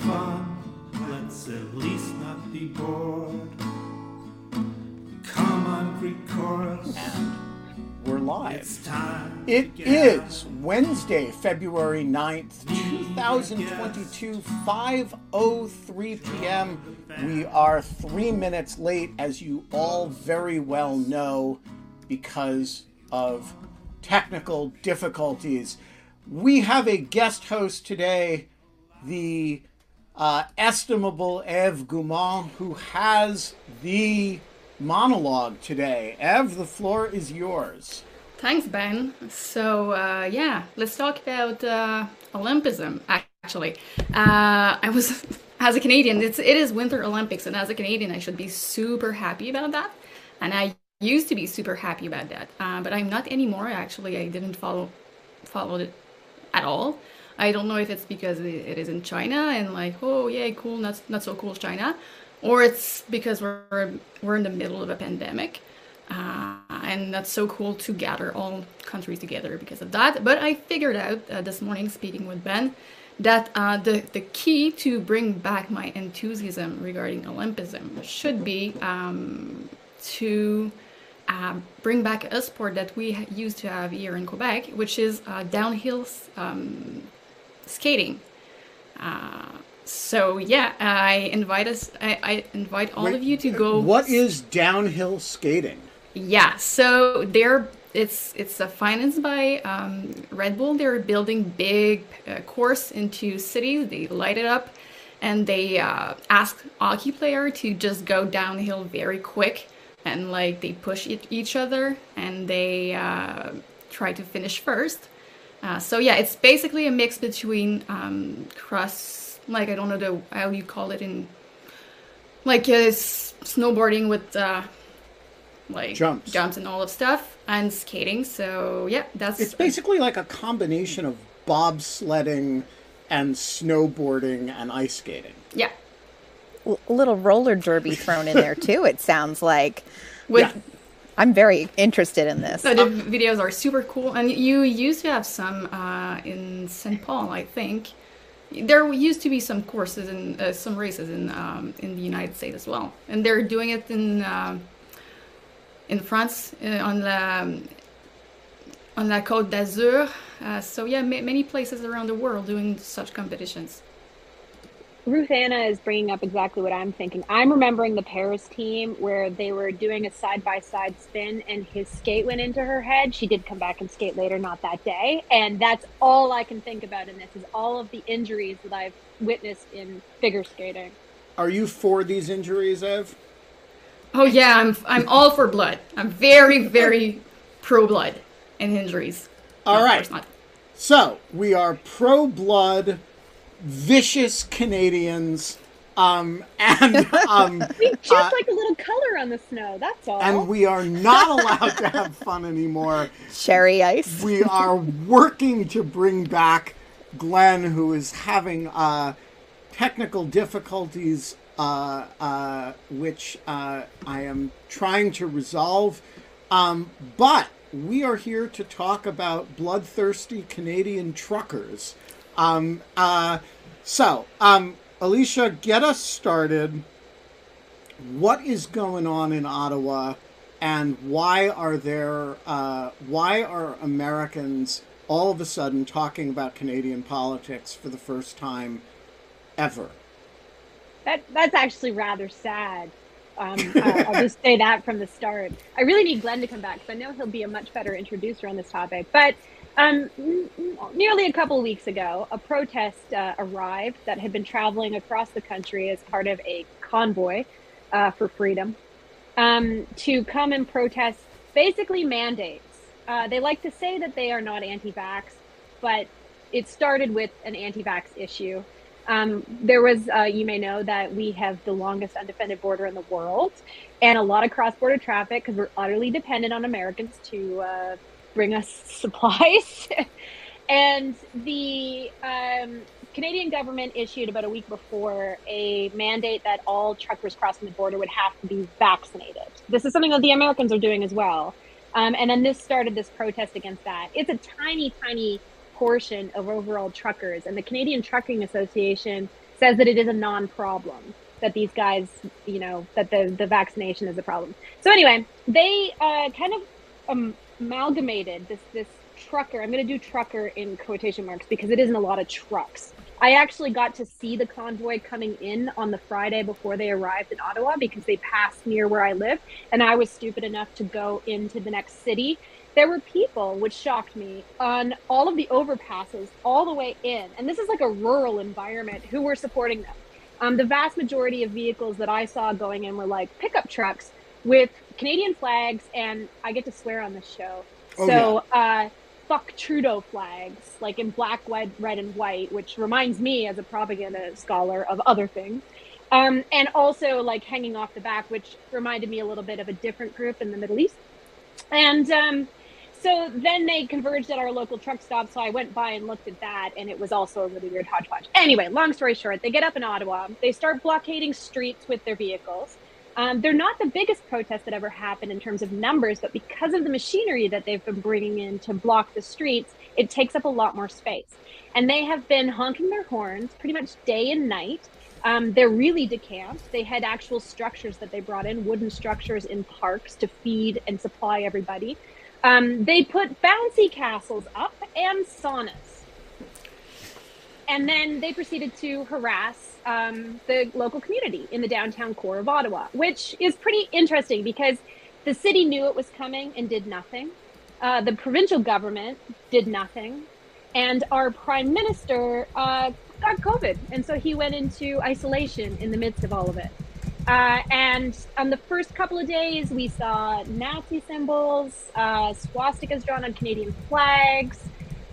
fun, let's at least not be bored. Come on, Greek chorus. We're live. It's time. It to is gather. Wednesday, February 9th, 2022, 5.03 p.m. We are three minutes late, as you all very well know, because of technical difficulties. We have a guest host today, the uh, estimable Eve Gaumond, who has the monologue today. Eve, the floor is yours. Thanks, Ben. So, uh, yeah, let's talk about uh, Olympism, actually. Uh, I was, as a Canadian, it's, it is Winter Olympics, and as a Canadian, I should be super happy about that. And I used to be super happy about that, uh, but I'm not anymore. Actually, I didn't follow follow it at all. I don't know if it's because it is in China and like, oh yeah, cool, not not so cool China, or it's because we're we're in the middle of a pandemic, uh, and that's so cool to gather all countries together because of that. But I figured out uh, this morning, speaking with Ben, that uh, the the key to bring back my enthusiasm regarding Olympism should be um, to uh, bring back a sport that we used to have here in Quebec, which is uh, downhill um, skating. Uh, so yeah, I invite us. I, I invite all Wait, of you to go. What is downhill skating? Yeah, so they're it's it's uh, financed by um, Red Bull. They're building big uh, course into cities. They light it up, and they uh, ask hockey player to just go downhill very quick, and like they push each other, and they uh, try to finish first. Uh, so yeah, it's basically a mix between um, cross, like I don't know the how you call it in, like uh, snowboarding with uh, like Jumps. jumps and all of stuff, and skating. So yeah, that's It's basically like a combination of bobsledding and snowboarding and ice skating. yeah. a little roller derby thrown in there too. It sounds like With Yeah. I'm very interested in this. so the videos are super cool, and you used to have some uh, in St. Paul, I think. There used to be some courses and uh, some races in um, in the United States as well, and they're doing it in uh, in France uh, on the um, on la Côte d'Azur. Uh, so yeah, ma- many places around the world doing such competitions. Ruth Anna is bringing up exactly what I'm thinking. I'm remembering the Paris team where they were doing a side by side spin and his skate went into her head. She did come back and skate later, not that day. And that's all I can think about in this is all of the injuries that I've witnessed in figure skating. Are you for these injuries, Ev? Oh yeah, I'm I'm all for blood. I'm very very pro blood and injuries. All No, right. So we are pro blood, vicious Canadians, um, and um, We just Uh, like a little color on the snow, that's all. and we are not allowed to have fun anymore. Cherry ice. we are working to bring back Glenn, who is having uh, technical difficulties, uh, uh, which uh, I am trying to resolve. Um, but we are here to talk about bloodthirsty Canadian truckers. Um, uh, so, um, Alicia, get us started. What is going on in Ottawa? and why are there uh, why are Americans all of a sudden talking about Canadian politics for the first time ever? That that's actually rather sad. Um, I- I'll just say that from the start. I really need Glenn to come back because I know he'll be a much better introducer on this topic. But um, nearly a couple weeks ago, a protest uh, arrived that had been traveling across the country as part of a convoy uh, for freedom um, to come and protest basically mandates. Uh, they like to say that they are not anti vax, but it started with an anti-vax issue. Um, there was, uh, you may know that we have the longest undefended border in the world, and a lot of cross-border traffic because we're utterly dependent on Americans to uh, bring us supplies. and the um, Canadian government issued about a week before a mandate that all truckers crossing the border would have to be vaccinated. This is something that the Americans are doing as well. Um, and then this started this protest against that. It's a tiny, tiny portion of overall truckers, and the Canadian Trucking Association says that it is a non-problem that these guys, you know, that the the vaccination is a problem. So anyway, they uh, kind of um, amalgamated this this trucker. I'm going to do trucker in quotation marks because it isn't a lot of trucks. I actually got to see the convoy coming in on the Friday before they arrived in Ottawa because they passed near where I live, and I was stupid enough to go into the next city. There were people, which shocked me, on all of the overpasses all the way in, and this is like a rural environment, who were supporting them. Um, the vast majority of vehicles that I saw going in were like pickup trucks with Canadian flags, and I get to swear on this show. Oh, so, uh, fuck Trudeau flags, like in black, white, red, and white, which reminds me, as a propaganda scholar, of other things. Um, and also like hanging off the back, which reminded me a little bit of a different group in the Middle East. And um, so then they converged at our local truck stop. So I went by and looked at that, and it was also a really weird hodgepodge. Anyway, long story short, they get up in Ottawa. They start blockading streets with their vehicles. Um, they're not the biggest protest that ever happened in terms of numbers, but because of the machinery that they've been bringing in to block the streets, it takes up a lot more space. And they have been honking their horns pretty much day and night. Um, they're really decamped. They had actual structures that they brought in, wooden structures in parks to feed and supply everybody. Um, they put bouncy castles up and saunas. And then they proceeded to harass um, the local community in the downtown core of Ottawa, which is pretty interesting because the city knew it was coming and did nothing. Uh, the provincial government did nothing. And our prime minister uh, got COVID. And so he went into isolation in the midst of all of it. Uh, and on the first couple of days, we saw Nazi symbols, uh, swastikas drawn on Canadian flags,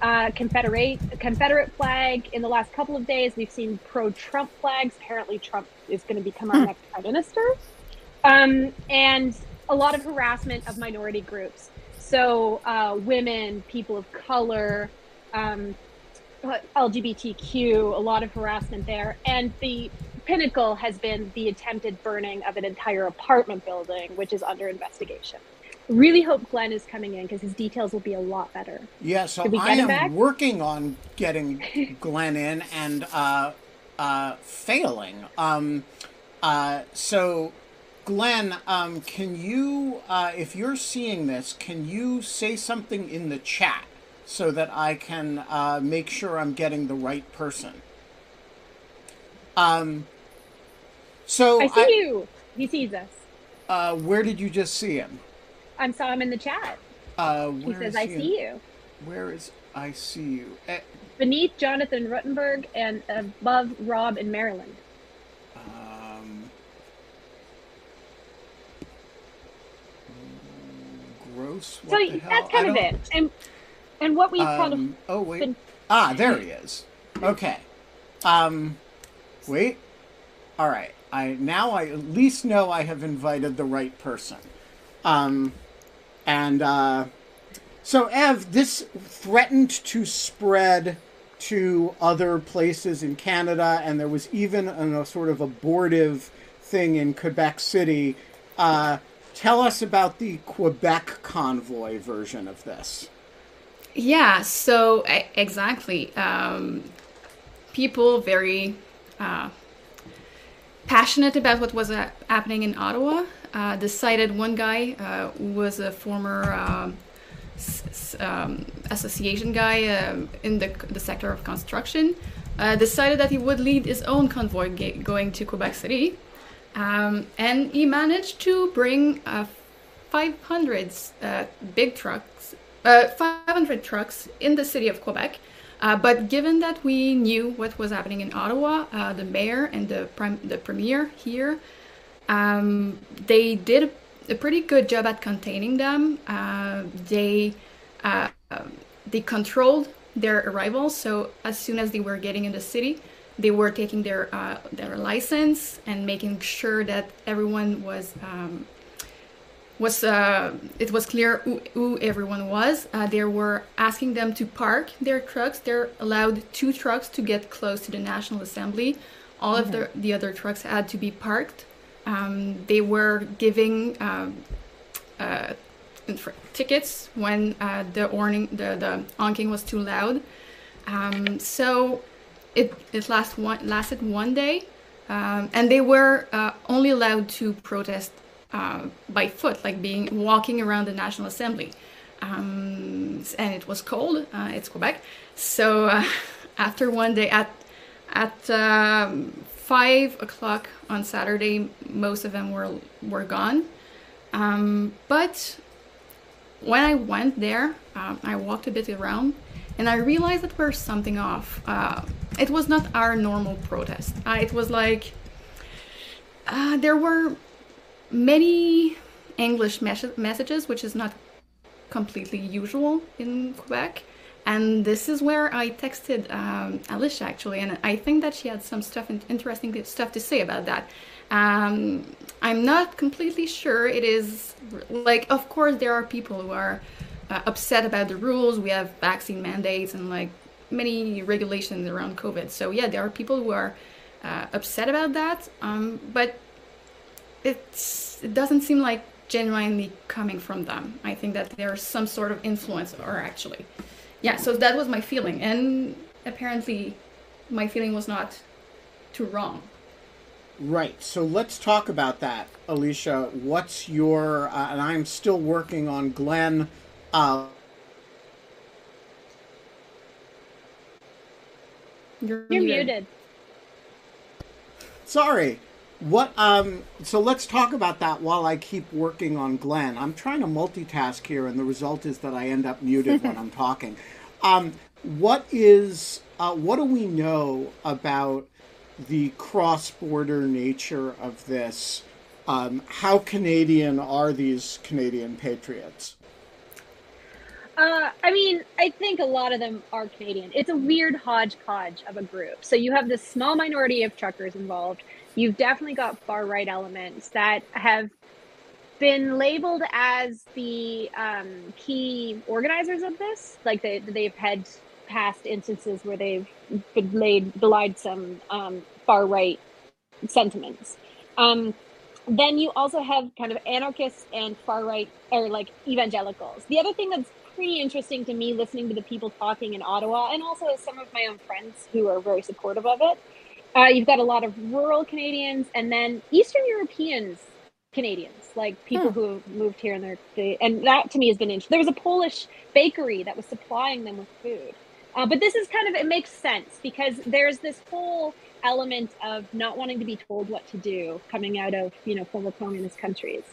uh, Confederate Confederate flag. In the last couple of days, we've seen pro-Trump flags. Apparently, Trump is going to become our next prime minister, um, and a lot of harassment of minority groups. So, uh, women, people of color, um, LGBTQ, a lot of harassment there, and the pinnacle has been the attempted burning of an entire apartment building, which is under investigation. Really hope Glenn is coming in because his details will be a lot better. Yeah, so I am working on getting Glenn in and uh, uh, failing. Um, uh, so, Glenn, um, can you, uh, if you're seeing this, can you say something in the chat so that I can uh, make sure I'm getting the right person? Um, so, I see you. He sees us. Uh, where did you just see him? I saw him in the chat. Uh, He says, is "I see you." Where is I see you? Eh, Beneath Jonathan Ruttenberg and above Rob in Maryland. Um, gross. What so that's I kind of don't- it. And and what we've kind of Um, oh wait. been- Ah, there he is. Okay. Um, wait. All right. I now I at least know I have invited the right person. Um, and uh, so Ev, this threatened to spread to other places in Canada, and there was even a, sort of abortive thing in Quebec City. Uh, tell us about the Quebec convoy version of this. Yeah, so exactly. Um, people very uh, passionate about what was uh, happening in Ottawa uh, decided one guy uh, who was a former um, s- um, association guy um, in the, the sector of construction uh, decided that he would lead his own convoy ga- going to Quebec City. Um, and he managed to bring uh, 500 uh, big trucks, uh, 500 trucks in the city of Quebec. Uh, but given that we knew what was happening in Ottawa, uh, the mayor and the prim- the premier here, um, they did a pretty good job at containing them. Uh, they uh, they controlled their arrival. So as soon as they were getting in the city, they were taking their uh, their license and making sure that everyone was um, was uh, it was clear who, who everyone was. Uh, they were asking them to park their trucks. They're allowed two trucks to get close to the National Assembly. All mm-hmm. of the the other trucks had to be parked. Um, they were giving um, uh, tickets when uh, the warning the the honking was too loud. Um, so it it last one lasted one day, um, and they were uh, only allowed to protest uh, by foot, like being walking around the National Assembly. Um, and it was cold. Uh, it's Quebec, so uh, after one day at at um, five o'clock on Saturday, most of them were were gone. Um, but when I went there, um, I walked a bit around, and I realized that there was something off. Uh, it was not our normal protest. Uh, it was like uh, there were many English mes- messages, which is not completely usual in Quebec. And this is where I texted um, Alicia actually, and I think that she had some stuff, interesting stuff to say about that. Um, I'm not completely sure it is like, of course, there are people who are uh, upset about the rules. We have vaccine mandates and like many regulations around COVID. So yeah, there are people who are uh, upset about that. Um, but it's it doesn't seem like genuinely coming from them. I think that there's some sort of influence, or actually, yeah. So that was my feeling, and apparently, my feeling was not too wrong. Right. So let's talk about that, Alicia. What's your? Uh, and I'm still working on Glenn. Uh, You're, You're muted. muted. Sorry. What um so let's talk about that while I keep working on Glenn. I'm trying to multitask here and the result is that I end up muted when I'm talking. Um what is uh, what do we know about the cross-border nature of this? Um, how Canadian are these Canadian patriots? Uh, I mean, I think a lot of them are Canadian. It's a weird hodgepodge of a group. So you have this small minority of truckers involved you've definitely got far right elements that have been labeled as the um, key organizers of this. Like they, they've had past instances where they've laid, belied some um, far right sentiments. Um, then you also have kind of anarchists and far right or like evangelicals. The other thing that's pretty interesting to me listening to the people talking in Ottawa and also some of my own friends who are very supportive of it uh, you've got a lot of rural Canadians and then Eastern Europeans Canadians, like people hmm. who moved here and they're, they, and that to me has been interesting. There was a Polish bakery that was supplying them with food. Uh, but this is kind of, it makes sense because there's this whole element of not wanting to be told what to do coming out of, you know, former communist countries.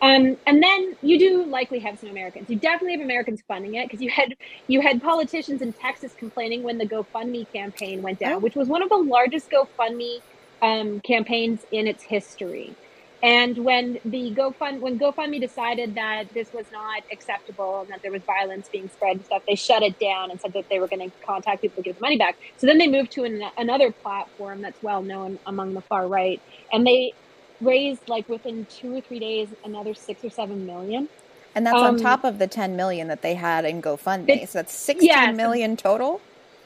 Um, and then you do likely have some Americans. You definitely have Americans funding it because you had you had politicians in Texas complaining when the GoFundMe campaign went down, which was one of the largest GoFundMe um, campaigns in its history. And when the GoFund when GoFundMe decided that this was not acceptable and that there was violence being spread and stuff, they shut it down and said that they were going to contact people to give the money back. So then they moved to an, another platform that's well known among the far right, and they raised like within two or three days another six or seven million. And that's um, on top of the 10 million that they had in GoFundMe. so that's sixteen yeah, million total.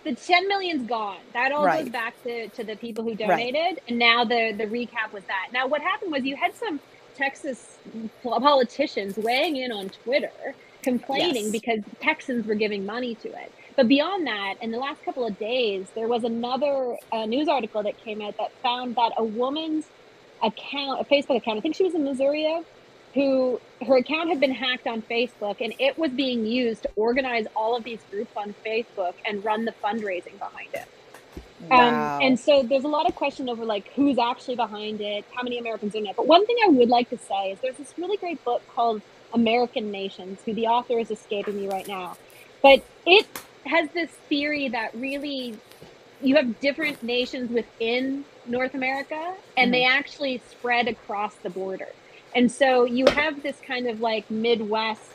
The 10 million's gone. That all right. goes back to, to the people who donated. Right. And now the, the recap was that. Now, what happened was you had some Texas politicians weighing in on Twitter complaining yes. because Texans were giving money to it. But beyond that, in the last couple of days, there was another uh, news article that came out that found that a woman's account, a Facebook account. I think she was in Missouri, who her account had been hacked on Facebook, and it was being used to organize all of these groups on Facebook and run the fundraising behind it. Um, wow. Um, and so there's a lot of question over like who's actually behind it, how many Americans are in it. But one thing I would like to say is there's this really great book called American Nations, who the author is escaping me right now. But it has this theory that really you have different nations within North America and mm-hmm. they actually spread across the border. And so you have this kind of like Midwest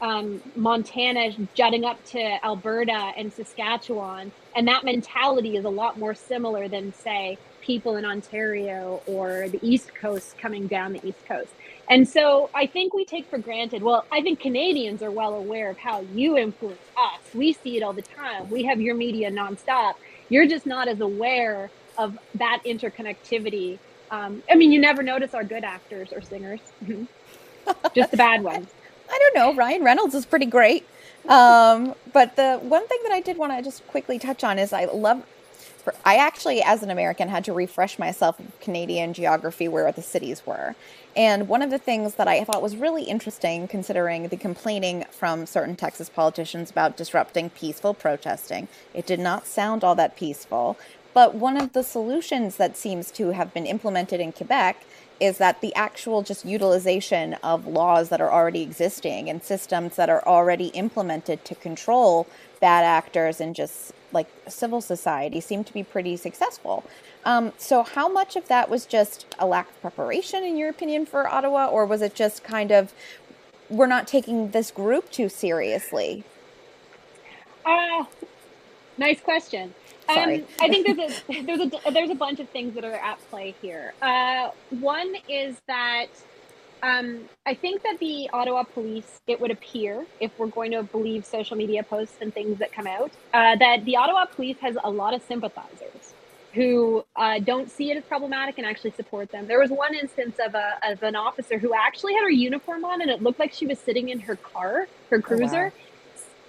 um, Montana jutting up to Alberta and Saskatchewan. And that mentality is a lot more similar than, say, people in Ontario or the East Coast coming down the East Coast. And so I think we take for granted, well, I think Canadians are well aware of how you influence us. We see it all the time. We have your media nonstop. You're just not as aware of that interconnectivity. Um, I mean, you never notice our good actors or singers, just the bad ones. I don't know. Ryan Reynolds is pretty great. Um, but the one thing that I did want to just quickly touch on is I love. I actually, as an American, had to refresh myself of Canadian geography where the cities were. And one of the things that I thought was really interesting, considering the complaining from certain Texas politicians about disrupting peaceful protesting, it did not sound all that peaceful. But one of the solutions that seems to have been implemented in Quebec is that the actual just utilization of laws that are already existing and systems that are already implemented to control bad actors and just like civil society seem to be pretty successful. Um, so, how much of that was just a lack of preparation, in your opinion, for Ottawa, or was it just kind of we're not taking this group too seriously? Uh, nice question. Um, I think there's a there's a there's a bunch of things that are at play here. Uh, one is that um, I think that the Ottawa police, it would appear, if we're going to believe social media posts and things that come out, uh, that the Ottawa police has a lot of sympathizers who uh, don't see it as problematic and actually support them. There was one instance of a of an officer who actually had her uniform on, and it looked like she was sitting in her car, her cruiser, oh, wow.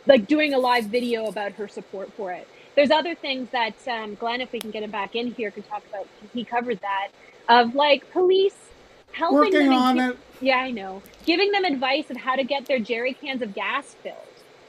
like doing a live video about her support for it there's other things that um, Glenn, if we can get him back in here, can talk about. He covered that of like police helping Working them. on it. Yeah, I know. Giving them advice of how to get their jerry cans of gas filled,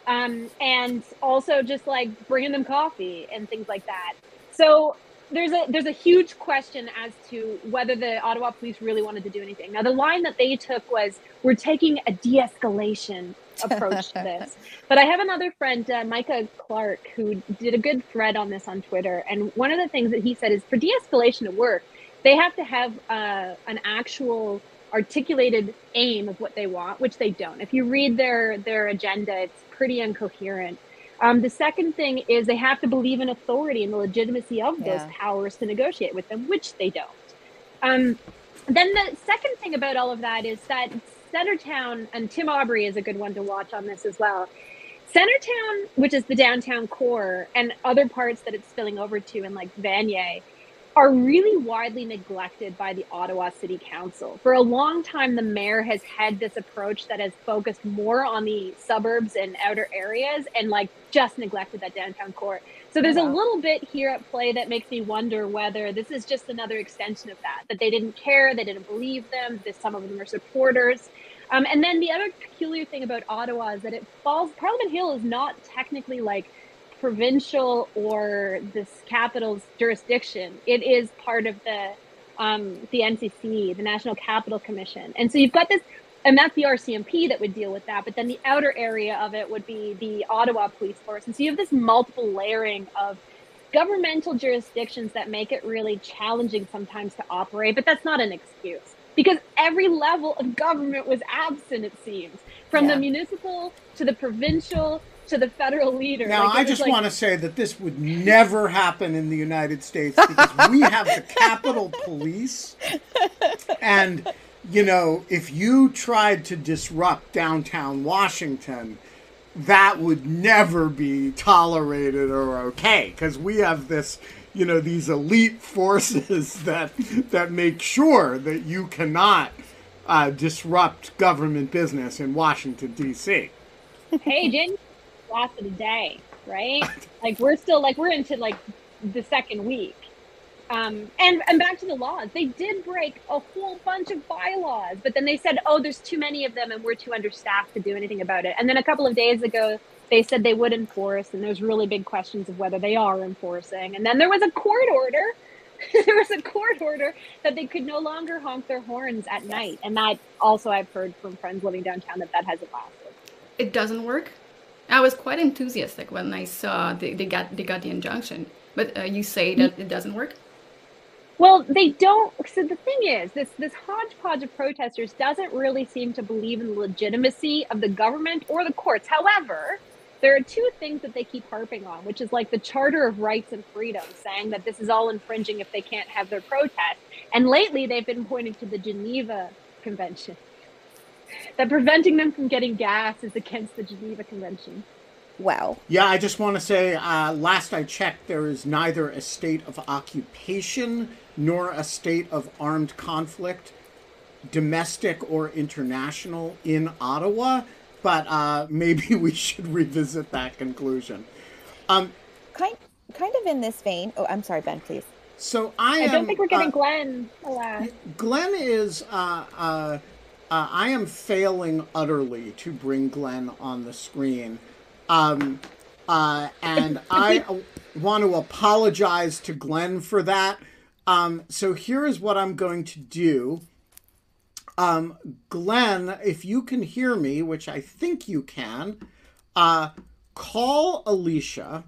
um, and also just like bringing them coffee and things like that. So there's a there's a huge question as to whether the Ottawa police really wanted to do anything. Now the line that they took was we're taking a de-escalation approach to this. But I have another friend, uh, Micah Clark, who did a good thread on this on Twitter. And one of the things that he said is for de escalation to work, they have to have uh, an actual articulated aim of what they want, which they don't. If you read their, their agenda, it's pretty incoherent. Um, the second thing is they have to believe in authority and the legitimacy of those yeah. powers to negotiate with them, which they don't. Um, then the second thing about all of that is that Centretown, and Tim Abray is a good one to watch on this as well. Centretown, which is the downtown core, and other parts that it's spilling over to in like Vanier, are really widely neglected by the Ottawa City Council. For a long time, the mayor has had this approach that has focused more on the suburbs and outer areas and like just neglected that downtown core. So there's wow. a little bit here at play that makes me wonder whether this is just another extension of that, that they didn't care, they didn't believe them, that some of them are supporters. Um, and then the other peculiar thing about Ottawa is that it falls, Parliament Hill is not technically like provincial or this capital's jurisdiction. It is part of the um, the NCC, the National Capital Commission. And so you've got this and that's the RCMP that would deal with that. But then the outer area of it would be the Ottawa Police Force. And so you have this multiple layering of governmental jurisdictions that make it really challenging sometimes to operate. But that's not an excuse because every level of government was absent, it seems, from yeah. the municipal to the provincial to the federal leader. Now, like, I just like... want to say that this would never happen in the United States because we have the Capitol Police and you know, if you tried to disrupt downtown Washington, that would never be tolerated or okay because we have this you know these elite forces that that make sure that you cannot uh, disrupt government business in Washington D.C. Hey, Jen, last of the day, right? like we're still like we're into like the second week, um, and and back to the laws, they did break a whole bunch of bylaws, but then they said, "Oh, there's too many of them, and we're too understaffed to do anything about it." And then a couple of days ago, they said they would enforce, and there's really big questions of whether they are enforcing. And then there was a court order. there was a court order that they could no longer honk their horns at night, and that also I've heard from friends living downtown that that hasn't lasted. It doesn't work. I was quite enthusiastic when I saw they, they got they got the injunction, but uh, you say that it doesn't work. Well, they don't. So the thing is, this this hodgepodge of protesters doesn't really seem to believe in the legitimacy of the government or the courts. However, there are two things that they keep harping on, which is like the Charter of Rights and Freedoms, saying that this is all infringing if they can't have their protest. And lately, they've been pointing to the Geneva Convention, that preventing them from getting gas is against the Geneva Convention. Wow. Yeah, I just want to say, uh, last I checked, there is neither a state of occupation nor a state of armed conflict, domestic or international, in Ottawa. But uh, maybe we should revisit that conclusion. Um, Kind kind of in this vein. Oh, I'm sorry, Ben, please. so I, I am. don't think we're getting uh, Glenn. Alas. Glenn is. Uh, uh, uh, I am failing utterly to bring Glenn on the screen. Um, uh, and I want to apologize to Glenn for that. Um, so here is what I'm going to do. Um, Glenn, if you can hear me, which I think you can, uh, call Alicia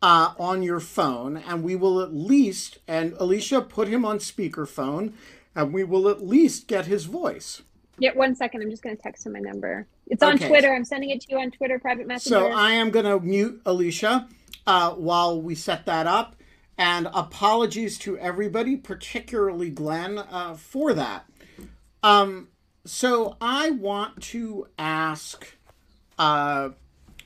uh, on your phone, and we will at least, and Alicia, put him on speakerphone, and we will at least get his voice. Yeah, one second. I'm just going to text him my number. It's on Okay. Twitter. I'm sending it to you on Twitter, private messenger. So I am going to mute Alicia uh, while we set that up. And apologies to everybody, particularly Glenn, uh, for that. Um, so I want to ask uh,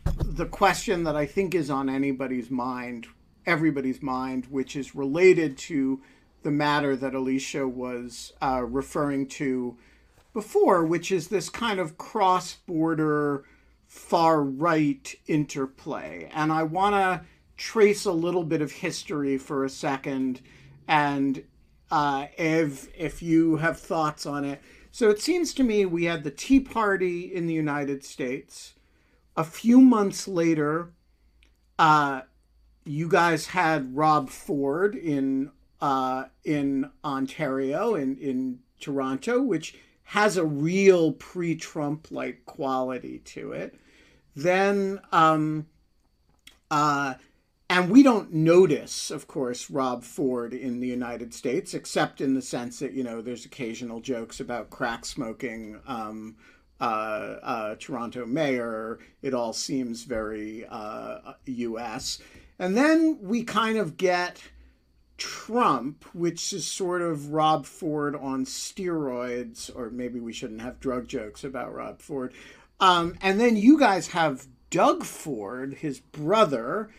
the question that I think is on anybody's mind, everybody's mind, which is related to the matter that Alicia was uh, referring to before, which is this kind of cross border far right interplay. And I want to trace a little bit of history for a second. And uh, if, if you have thoughts on it. So it seems to me we had the Tea Party in the United States. A few months later, uh, you guys had Rob Ford in uh, in Ontario, in, in Toronto, which has a real pre-Trump like quality to it. Then, um, uh, and we don't notice, of course, Rob Ford in the United States, except in the sense that you know there's occasional jokes about crack smoking. Um, uh, uh, Toronto mayor. It all seems very uh, U.S. And then we kind of get Trump, which is sort of Rob Ford on steroids, or maybe we shouldn't have drug jokes about Rob Ford. Um, and then you guys have Doug Ford, his brother.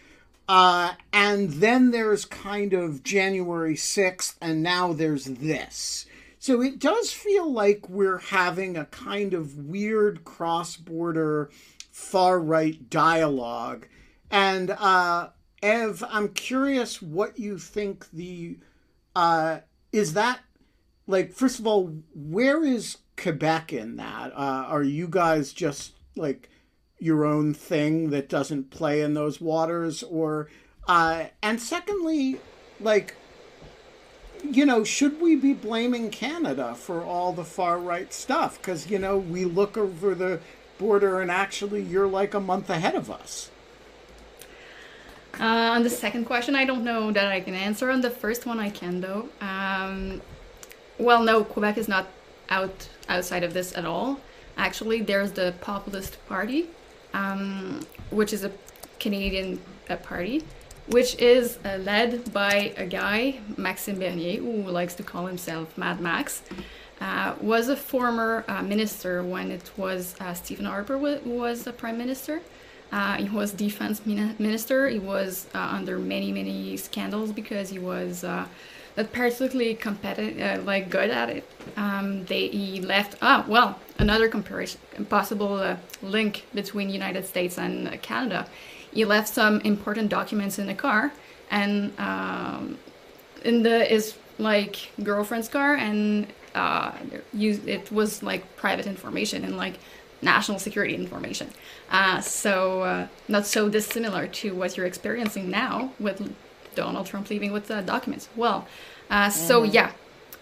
Uh, and then there's kind of January 6th, and now there's this. So it does feel like we're having a kind of weird cross border far right dialogue. And uh, Ev, I'm curious what you think the. Uh, is that. Like, first of all, where is Quebec in that? Uh, are you guys just like your own thing that doesn't play in those waters? Or. Uh, and secondly, like you know, should we be blaming Canada for all the far right stuff? Because, you know, we look over the border and actually you're like a month ahead of us. Uh, on the second question, I don't know that I can answer. On the first one, I can though. Um, well, no, Quebec is not out outside of this at all. Actually, there's the Populist Party, um, which is a Canadian uh, party, which is uh, led by a guy, Maxime Bernier, who likes to call himself Mad Max. Uh, was a former uh, minister when it was uh, Stephen Harper wa- was the prime minister. Uh, he was defense minister. He was uh, under many many scandals because he was uh, not particularly competitive, uh, like good at it. Um, they he left. Ah, well, another comparison, possible uh, link between United States and Canada. He left some important documents in the car, and um, in the his like girlfriend's car, and uh, it was like private information and like national security information. Uh, so uh, not so dissimilar to what you're experiencing now with Donald Trump leaving with the documents. Well, uh, so yeah,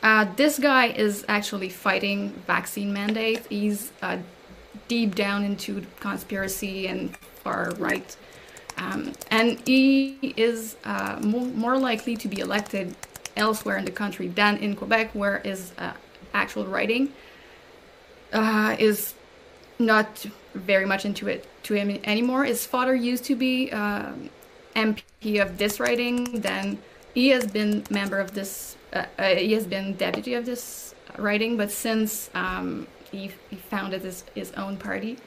uh, this guy is actually fighting vaccine mandates. He's uh, deep down into conspiracy and far right. Um, and he is uh, more, more likely to be elected elsewhere in the country than in Quebec, where his uh, actual riding uh, is not very much into it to him anymore. His father used to be um, MP of this riding. Then he has been member of this. Uh, uh, he has been deputy of this riding, but since um, he, he founded his, his own party,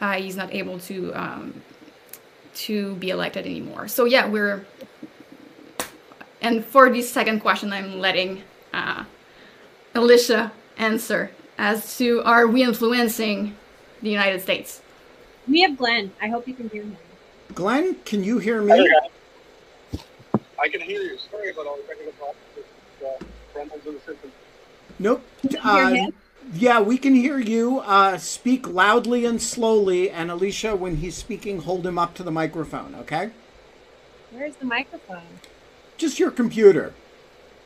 uh, he's not able to um, to be elected anymore. So yeah, we're. And for the second question, I'm letting uh, Alicia answer as to are we influencing the United States? We have Glenn. I hope you can hear me. Glenn, can you hear me? I can hear you. Sorry about all the technical problems with uh, Reynolds in the system. Nope. hear Uh, him? yeah, we can hear you. Uh, speak loudly and slowly, and Alicia, when he's speaking, hold him up to the microphone. Okay? Where's the microphone? Just your computer.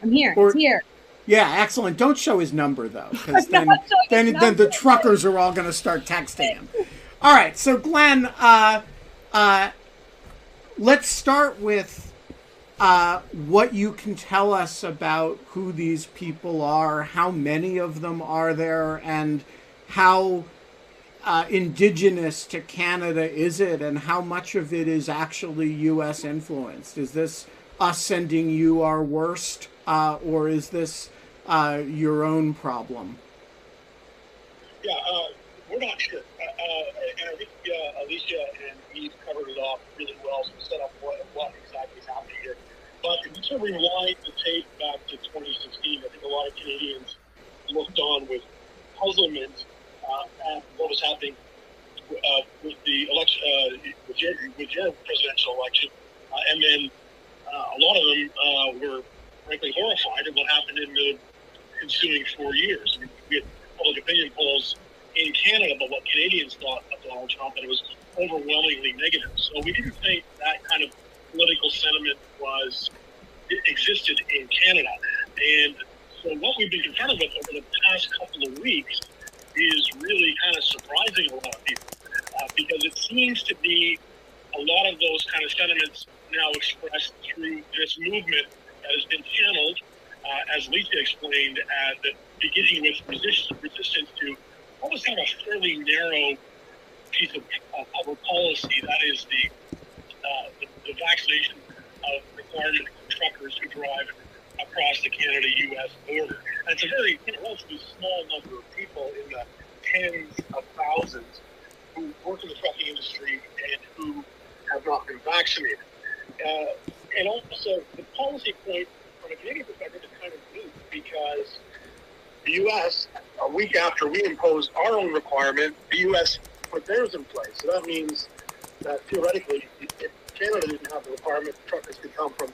I'm here. Or- it's here. Yeah, excellent. Don't show his number though, because then then then the truckers are all going to start texting him. All right, so Glenn, uh, uh, let's start with uh, what you can tell us about who these people are, how many of them are there, and how uh, indigenous to Canada is it, and how much of it is actually U.S. influenced? Is this us sending you our worst, uh, or is this uh, your own problem? Yeah, uh, we're not sure. Uh, uh, and I think uh, Alicia and Eve covered it off really well to set up what, what exactly is happening here. But if you sort of rewind the tape back to 2016, I think a lot of Canadians looked on with puzzlement uh, at what was happening uh, with the election, uh, with, your, with your presidential election. And then a lot of them were frankly horrified at what happened in the ensuing four years. I mean, we had public opinion polls in Canada about what Canadians thought of Donald Trump, and it was overwhelmingly negative. So we didn't think that kind of political sentiment was existed in Canada. And so what we've been confronted with over the past couple of weeks is really kind of surprising a lot of people uh, because it seems to be a lot of those kind of sentiments now expressed through this movement that has been channeled, uh, as Lisa explained, the beginning with resistance, resistance to almost kind of a fairly narrow piece of uh, public policy. That is the, uh, the, the vaccination of requirement for truckers who drive across the Canada-U.S. border. And it's a very you know, relatively small number of people in the tens of thousands who work in the trucking industry and who have not been vaccinated. Uh, and also, the policy point from a Canadian perspective is kind of neat because the U.S., a week after we imposed our own requirement, the U.S. put theirs in place. So that means that theoretically, if Canada didn't have the requirement, truckers could come from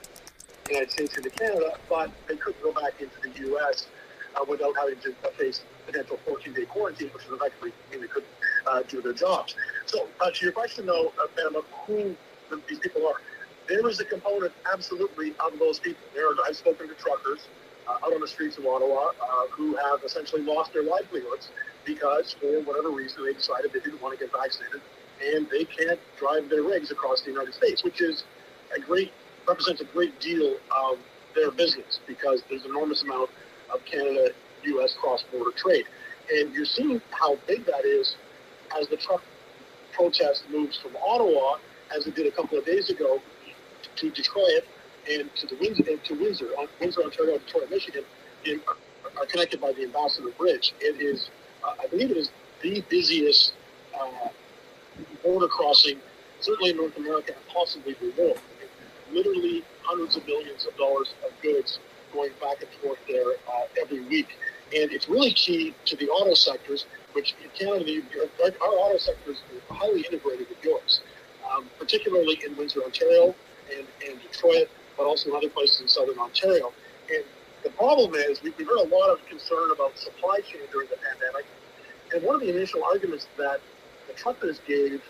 the United States into Canada, but they couldn't go back into the U.S. Uh, without having to uh, face potential 14-day quarantine, which would effectively mean they couldn't uh, do their jobs. So, uh, to your question, though, uh, about who the, these people are, there is a component absolutely of those people. There, are, I've spoken to truckers uh, out on the streets of Ottawa uh, who have essentially lost their livelihoods because, for whatever reason, they decided they didn't want to get vaccinated and they can't drive their rigs across the United States, which is a great represents a great deal of their business because there's an enormous amount of Canada-U.S. cross-border trade, and you're seeing how big that is as the truck protest moves from Ottawa, as it did a couple of days ago, to Detroit and to the Windsor, and to Windsor, on Windsor, Ontario, Detroit, Michigan, in, are connected by the Ambassador Bridge. It is, uh, I believe, it is the busiest uh, border crossing, certainly in North America, and possibly the world. Literally hundreds of millions of dollars of goods going back and forth there uh, every week. And it's really key to the auto sectors, which in Canada, our, our auto sectors are highly integrated with yours, um, particularly in Windsor, Ontario, and, and Detroit, but also in other places in southern Ontario. And the problem is, we, we've heard a lot of concern about supply chain during the pandemic. And one of the initial arguments that the truckers gave,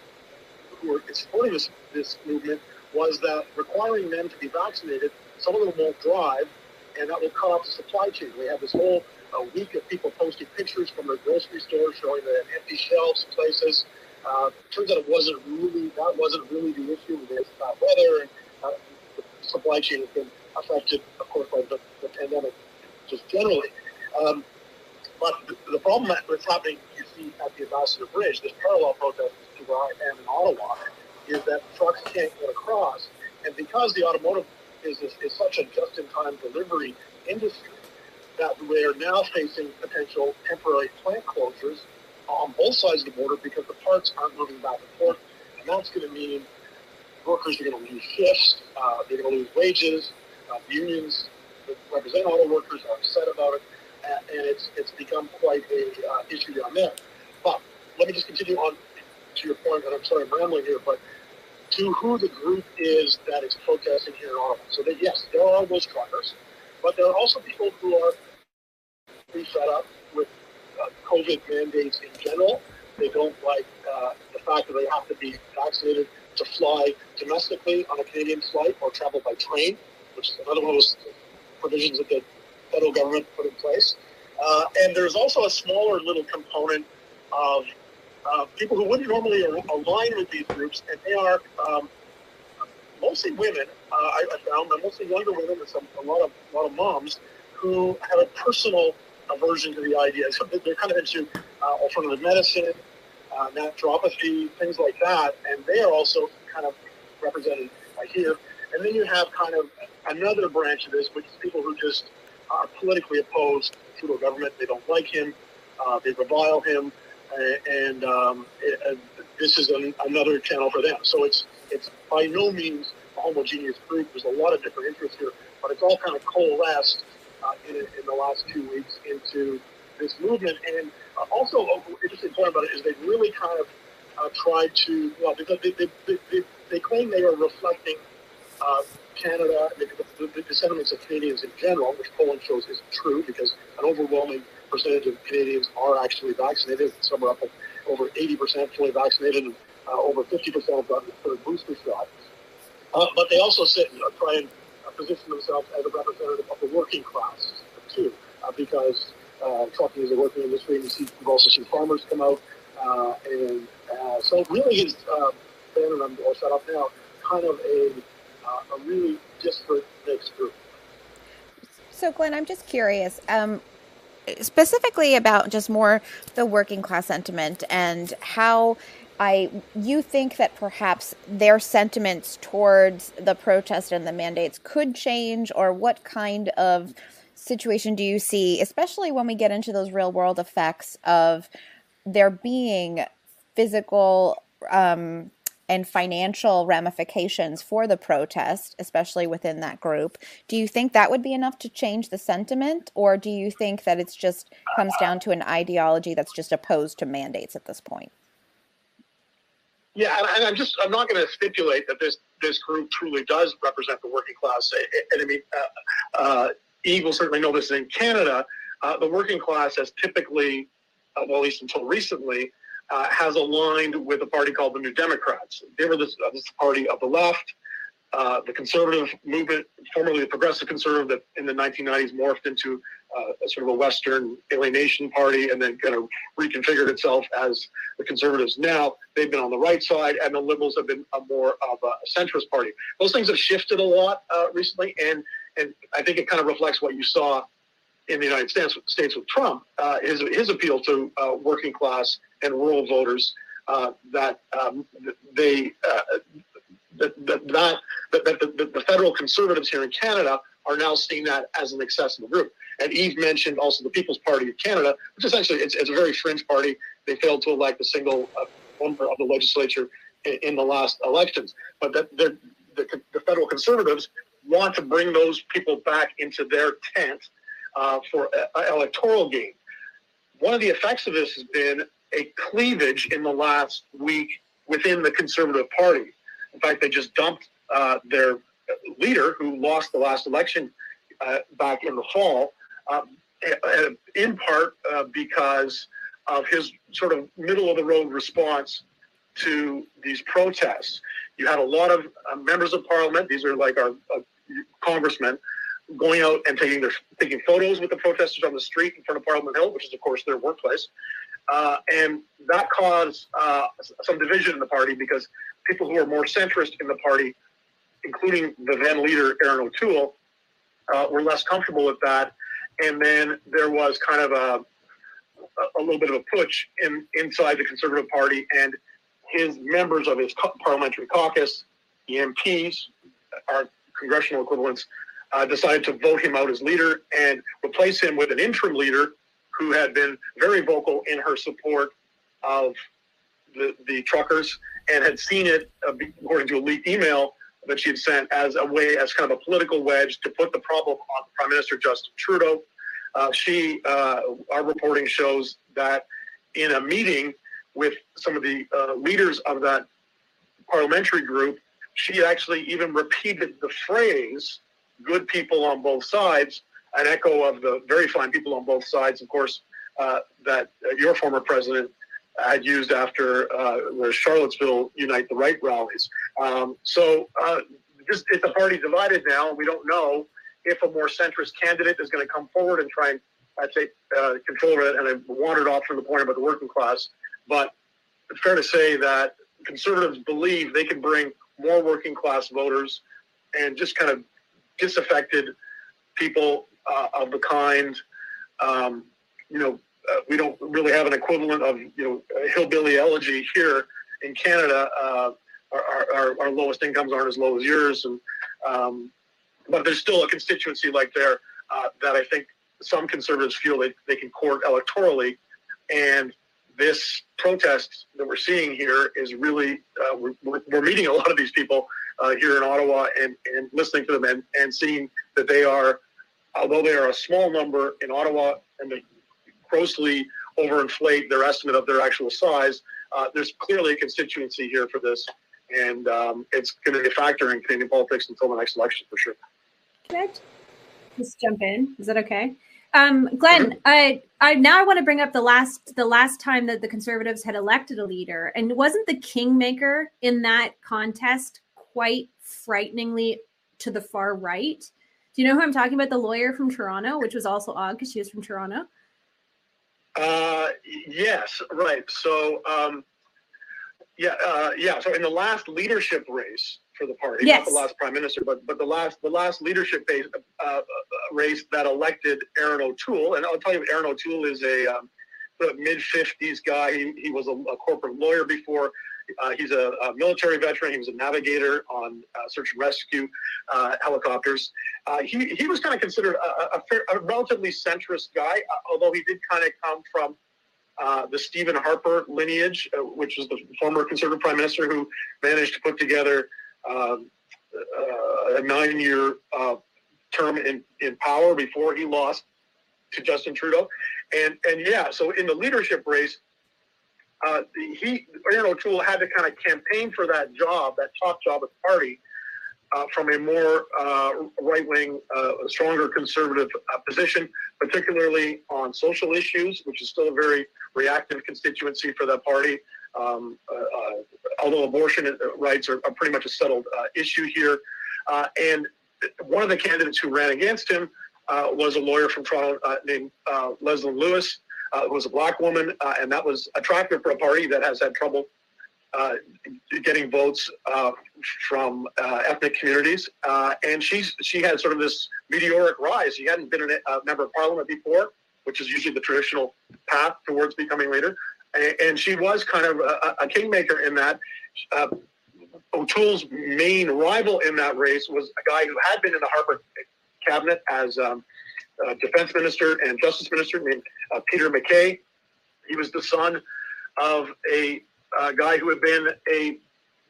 who are supporting this, this movement, was that requiring them to be vaccinated, some of them won't drive, and that will cut off the supply chain. We have this whole uh, week of people posting pictures from their grocery stores showing empty shelves in places. Uh, turns out it wasn't really that wasn't really the issue. There's bad weather and uh, supply chain has been affected, of course, by the, the pandemic just generally. Um, but the, the problem that's happening, you see, at the Ambassador Bridge, this parallel protest to where I am in Ottawa, is that trucks can't get across. And because the automotive business is such a just-in-time delivery industry, that we are now facing potential temporary plant closures on both sides of the border because the parts aren't moving back and forth. And that's going to mean workers are going to lose shifts, uh, they're going to lose wages, uh, unions that represent auto workers are upset about it, and it's it's become quite a uh, issue down there. But let me just continue on to your point, and I'm sorry I'm rambling here, but to who the group is that is protesting here in Ottawa. So that yes, there are those truckers, but there are also people who are pretty fed up with uh, COVID mandates in general. They don't like uh, the fact that they have to be vaccinated to fly domestically on a Canadian flight or travel by train, which is another one of those provisions that the federal government put in place. Uh, and there's also a smaller little component of uh, people who wouldn't normally align with these groups, and they are um, mostly women. Uh, I, I, found, but mostly younger women, and some a lot of a lot of moms who have a personal aversion to the idea. So they're kind of into uh, alternative medicine, uh, naturopathy, things like that, and they are also kind of represented here. And then you have kind of another branch of this, which is people who just are politically opposed to Trudeau government. They don't like him. Uh, they revile him, and um, it, this is an, another channel for them. So it's it's by no means a homogeneous group. There's a lot of different interests here, but it's all kind of coalesced uh, in, in the last two weeks into this movement. And uh, also, uh, interesting point about it is they've really kind of uh, tried to, well, because they, they, they, they, claim they are reflecting uh, Canada, the, the, the, sentiments of Canadians in general, which polling shows isn't true because an overwhelming percentage of Canadians are actually vaccinated. Some are up over 80% fully vaccinated, and uh, over 50% have gotten the booster shot. Uh, but they also sit and try and position themselves as a representative of the working class too, uh, because uh, is a working industry. And you see, you've also seen farmers come out, uh, and uh, so really is. Uh, ben and I'm all set up now. Kind of a uh, a really disparate mixed group. So, Glenn, I'm just curious. Um, specifically about just more the working class sentiment and how I you think that perhaps their sentiments towards the protest and the mandates could change, or what kind of situation do you see, especially when we get into those real world effects of there being physical um, and financial ramifications for the protest, especially within that group. Do you think that would be enough to change the sentiment, or do you think that it's just comes down to an ideology that's just opposed to mandates at this point? Yeah, and, I'm just I'm not going to stipulate that this this group truly does represent the working class. And I mean, uh, uh, Eve will certainly know this in Canada. Uh, the working class has typically, uh, well, at least until recently, uh, has aligned with a party called the New Democrats. They were this, uh, this party of the left. Uh, the conservative movement, formerly the progressive conservative, that in the 1990s morphed into uh, a sort of a Western alienation party and then kind of reconfigured itself as the conservatives now. They've been on the right side, and the liberals have been a more of a centrist party. Those things have shifted a lot recently, and and I think it kind of reflects what you saw in the United States, States with Trump, uh, his, his appeal to uh, working class and rural voters uh, that um, they uh, that, that, that, that, the, the federal conservatives here in Canada are now seeing that as an accessible group. And Eve mentioned also the People's Party of Canada, which is actually it's, it's a very fringe party. They failed to elect a single uh, member of the legislature in, in the last elections. But that the, the federal conservatives want to bring those people back into their tent uh, for uh, electoral gain. One of the effects of this has been a cleavage in the last week within the Conservative Party. In fact, they just dumped uh, their leader, who lost the last election uh, back in the fall, um, in part uh, because of his sort of middle of the road response to these protests. You had a lot of uh, members of parliament; these are like our uh, congressmen going out and taking their taking photos with the protesters on the street in front of Parliament Hill, which is of course their workplace, uh, and that caused uh, some division in the party because people who are more centrist in the party including the then leader Erin O'Toole, uh, were less comfortable with that. And then there was kind of a a little bit of a push in inside the Conservative Party, and his members of his parliamentary caucus, the MPs, our congressional equivalents, uh, decided to vote him out as leader and replace him with an interim leader who had been very vocal in her support of the, the truckers and had seen it, uh, according to a leaked email that she had sent, as a way, as kind of a political wedge to put the problem on Prime Minister Justin Trudeau. Uh, she, uh, our reporting shows that in a meeting with some of the uh, leaders of that parliamentary group, she actually even repeated the phrase good people on both sides, an echo of the very fine people on both sides, of course, uh, that your former president had used after uh, the Charlottesville Unite the Right rallies. Um, so uh, just, it's a party divided now, and we don't know if a more centrist candidate is going to come forward and try and, I'd say, uh, control it. And I wandered off from the point about the working class, but it's fair to say that conservatives believe they can bring more working class voters and just kind of disaffected people uh, of the kind. Um, you know, uh, we don't really have an equivalent of you know hillbilly elegy here in Canada. Uh, our, our, our, lowest incomes aren't as low as yours, and um, but there's still a constituency like there uh, that I think some conservatives feel they, they can court electorally, and this protest that we're seeing here is really uh, we're, we're meeting a lot of these people uh, here in Ottawa and, and listening to them and, and seeing that they are, although they are a small number in Ottawa and they grossly overinflate their estimate of their actual size, uh, there's clearly a constituency here for this. And um, it's going to be a factor in Canadian politics until the next election for sure. Can I just jump in? Is that okay? Um, Glenn, I, I now I want to bring up the last the last time that the Conservatives had elected a leader, and wasn't the kingmaker in that contest quite frighteningly to the far right. Do you know who I'm talking about? The lawyer from Toronto, which was also odd because she was from Toronto. Uh, yes, right. So, um, yeah, uh, yeah. So in the last leadership race for the party, yes. not the last prime minister, but but the last the last leadership race, uh, uh, race that elected Erin O'Toole, and I'll tell you, Erin O'Toole is a um, mid fifties guy. He, he was a, a corporate lawyer before. Uh, he's a, a, military veteran. He was a navigator on uh, search and rescue uh, helicopters. Uh, he, he was kind of considered a, a, fair, a, relatively centrist guy, uh, although he did kind of come from uh, the Stephen Harper lineage, which was the former conservative prime minister who managed to put together um, a nine year term in, in power before he lost to Justin Trudeau. And, and yeah, so in the leadership race, uh, he Erin O'Toole had to kind of campaign for that job, that top job at the party, uh, from a more uh, right wing, uh, stronger conservative uh, position, particularly on social issues, which is still a very reactive constituency for that party. Um, uh, although abortion rights are, are, pretty much a settled issue here, and one of the candidates who ran against him was a lawyer from Toronto named Leslyn Lewis uh, who was a black woman, uh, and that was attractive for a party that has had trouble uh, getting votes uh, from uh, ethnic communities. Uh, and she's she had sort of this meteoric rise. She hadn't been a member of parliament before, which is usually the traditional path towards becoming leader. And, she was kind of a, a kingmaker in that. O'Toole's main rival in that race was a guy who had been in the Harper cabinet as um, uh, defense minister and justice minister named uh, Peter MacKay. He was the son of a uh, guy who had been a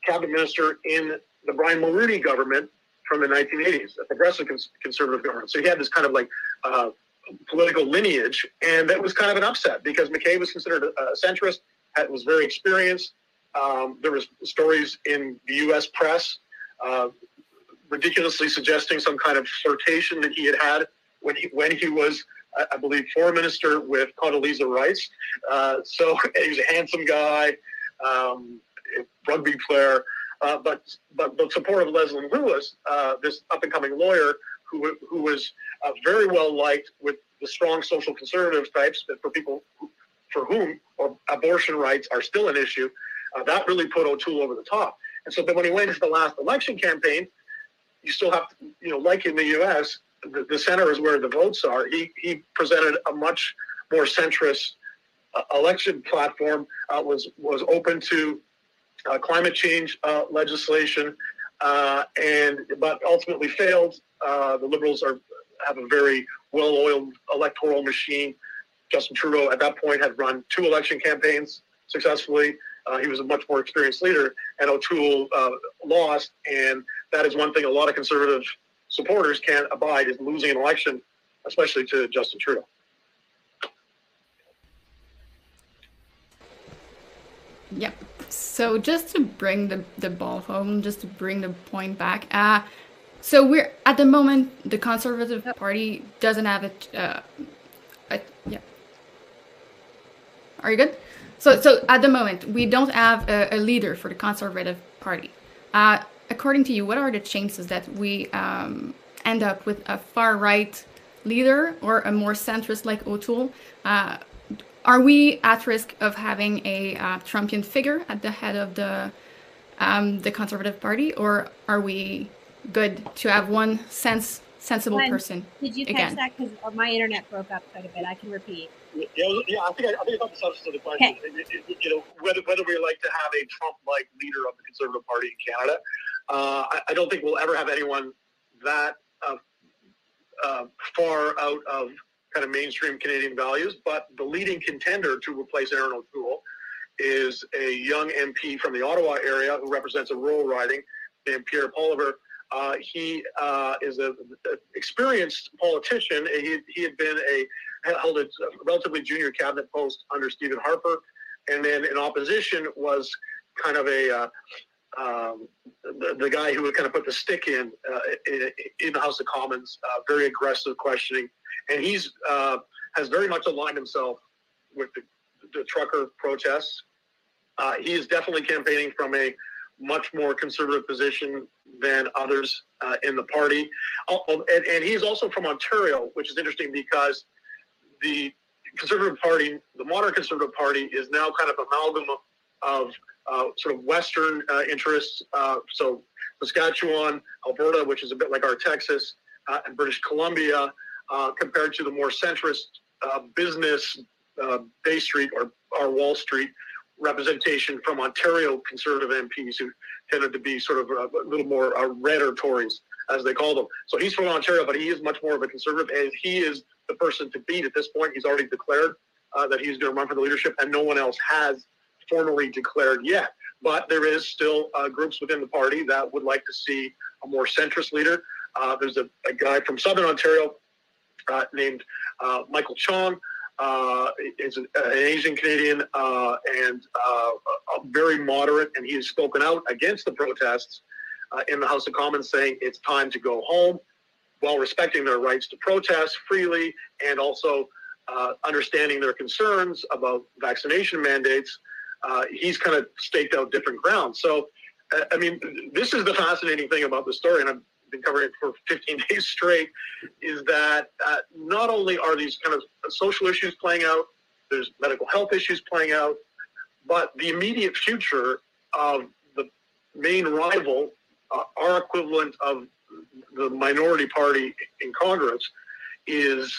cabinet minister in the Brian Mulroney government from the 1980s, a progressive cons- conservative government. So he had this kind of like uh, political lineage, and that was kind of an upset because MacKay was considered a, a centrist, had, was very experienced. Um, there was stories in the U.S. press uh, ridiculously suggesting some kind of flirtation that he had had when he when he was I believe foreign minister with Condoleezza Rice. Uh, so he was a handsome guy, um, rugby player. Uh, but but the support of Leslyn Lewis, uh, this up and coming lawyer who who was uh, very well liked with the strong social conservative types that for people who, for whom abortion rights are still an issue, uh, that really put O'Toole over the top. And so then when he went into the last election campaign, you still have to, you know, like in the U.S., the, the center is where the votes are. He he presented a much more centrist uh, election platform. Uh, was was open to uh, climate change uh, legislation, uh, and but ultimately failed. Uh, the Liberals are have a very well-oiled electoral machine. Justin Trudeau at that point had run two election campaigns successfully. Uh, he was a much more experienced leader, and O'Toole uh, lost. And that is one thing a lot of conservative supporters can't abide is losing an election, especially to Justin Trudeau. Yep. So just to bring the, the ball home, just to bring the point back, uh, so we're at the moment the Conservative Party doesn't have it. Uh, a, yeah. Are you good? So so at the moment we don't have a, a leader for the Conservative Party. Uh, according to you, what are the chances that we um, end up with a far right leader or a more centrist like O'Toole? Uh, are we at risk of having a uh, Trumpian figure at the head of the um, the Conservative Party, or are we good to have one sense sensible Glenn, person? Did you catch again? that? Because my internet broke up quite a bit. I can repeat. Yeah, yeah, I think I, I think that's the substance of the question. Okay. It- it- it- you know, whether whether we like to have a Trump-like leader of the Conservative Party in Canada, uh, I, I don't think we'll ever have anyone that uh, uh, far out of kind of mainstream Canadian values. But the leading contender to replace Erin O'Toole is a young MP from the Ottawa area who represents a rural riding named Pierre Poilievre. Uh, he uh, is a, a experienced politician. He, he had been a held a relatively junior cabinet post under Stephen Harper, and then in opposition was kind of a uh, um, the, the guy who would kind of put the stick in uh, in, in the House of Commons. Uh, very aggressive questioning, and he's uh, has very much aligned himself with the, the trucker protests. He is definitely campaigning from a much more conservative position than others uh, in the party. Oh, and, and he's also from Ontario, which is interesting because the Conservative Party, the modern Conservative Party, is now kind of amalgam of uh, sort of Western uh, interests. Uh, so Saskatchewan, Alberta, which is a bit like our Texas, uh, and British Columbia, uh, compared to the more centrist uh, business uh, Bay Street or, or Wall Street representation from Ontario Conservative MPs who tended to be sort of a, a little more uh, red or Tories, as they call them. So he's from Ontario, but he is much more of a conservative, and he is the person to beat at this point. He's already declared uh, that he's going to run for the leadership, and no one else has formally declared yet. But there is still uh, groups within the party that would like to see a more centrist leader. Uh, there's a, a guy from Southern Ontario uh, named uh, Michael Chong. Uh, is an, an Asian Canadian uh, and uh, very moderate, and he has spoken out against the protests uh, in the House of Commons, saying it's time to go home, while respecting their rights to protest freely and also uh, understanding their concerns about vaccination mandates. Uh, he's kind of staked out different grounds. So, uh, I mean, this is the fascinating thing about the story, and I've been covering it for 15 days straight, is that uh, not only are these kind of social issues playing out, there's medical health issues playing out, but the immediate future of the main rival, uh, our equivalent of the minority party in Congress, is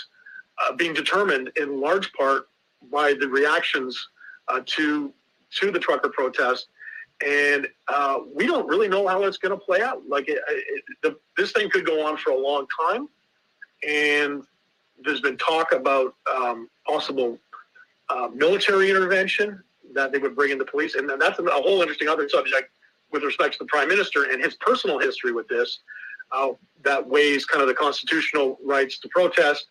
uh, being determined in large part by the reactions uh, to to the trucker protest, and uh, we don't really know how it's going to play out. Like it, it, the, this thing could go on for a long time, and there's been talk about um, possible uh, military intervention that they would bring in the police, and that's a whole interesting other subject with respect to the prime minister and his personal history with this. Uh, that weighs kind of the constitutional rights to protest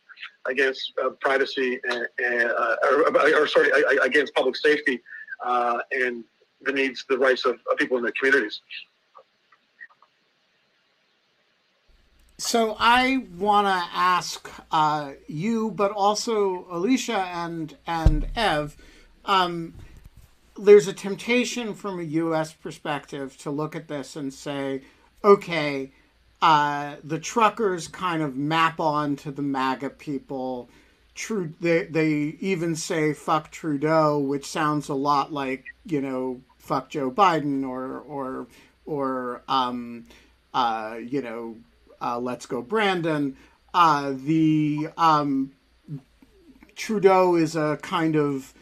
against uh, privacy and, uh, or, or sorry against public safety uh, and the needs, the rights of, of people in the communities. So I want to ask uh, you, but also Alicia and and Eve. Um, there's a temptation from a U.S. perspective to look at this and say, okay, uh, the truckers kind of map on to the MAGA people. True, they they even say "fuck Trudeau," which sounds a lot like you know "fuck Joe Biden" or or or um, uh, you know, uh, let's go Brandon. Uh, the um, Trudeau is a kind of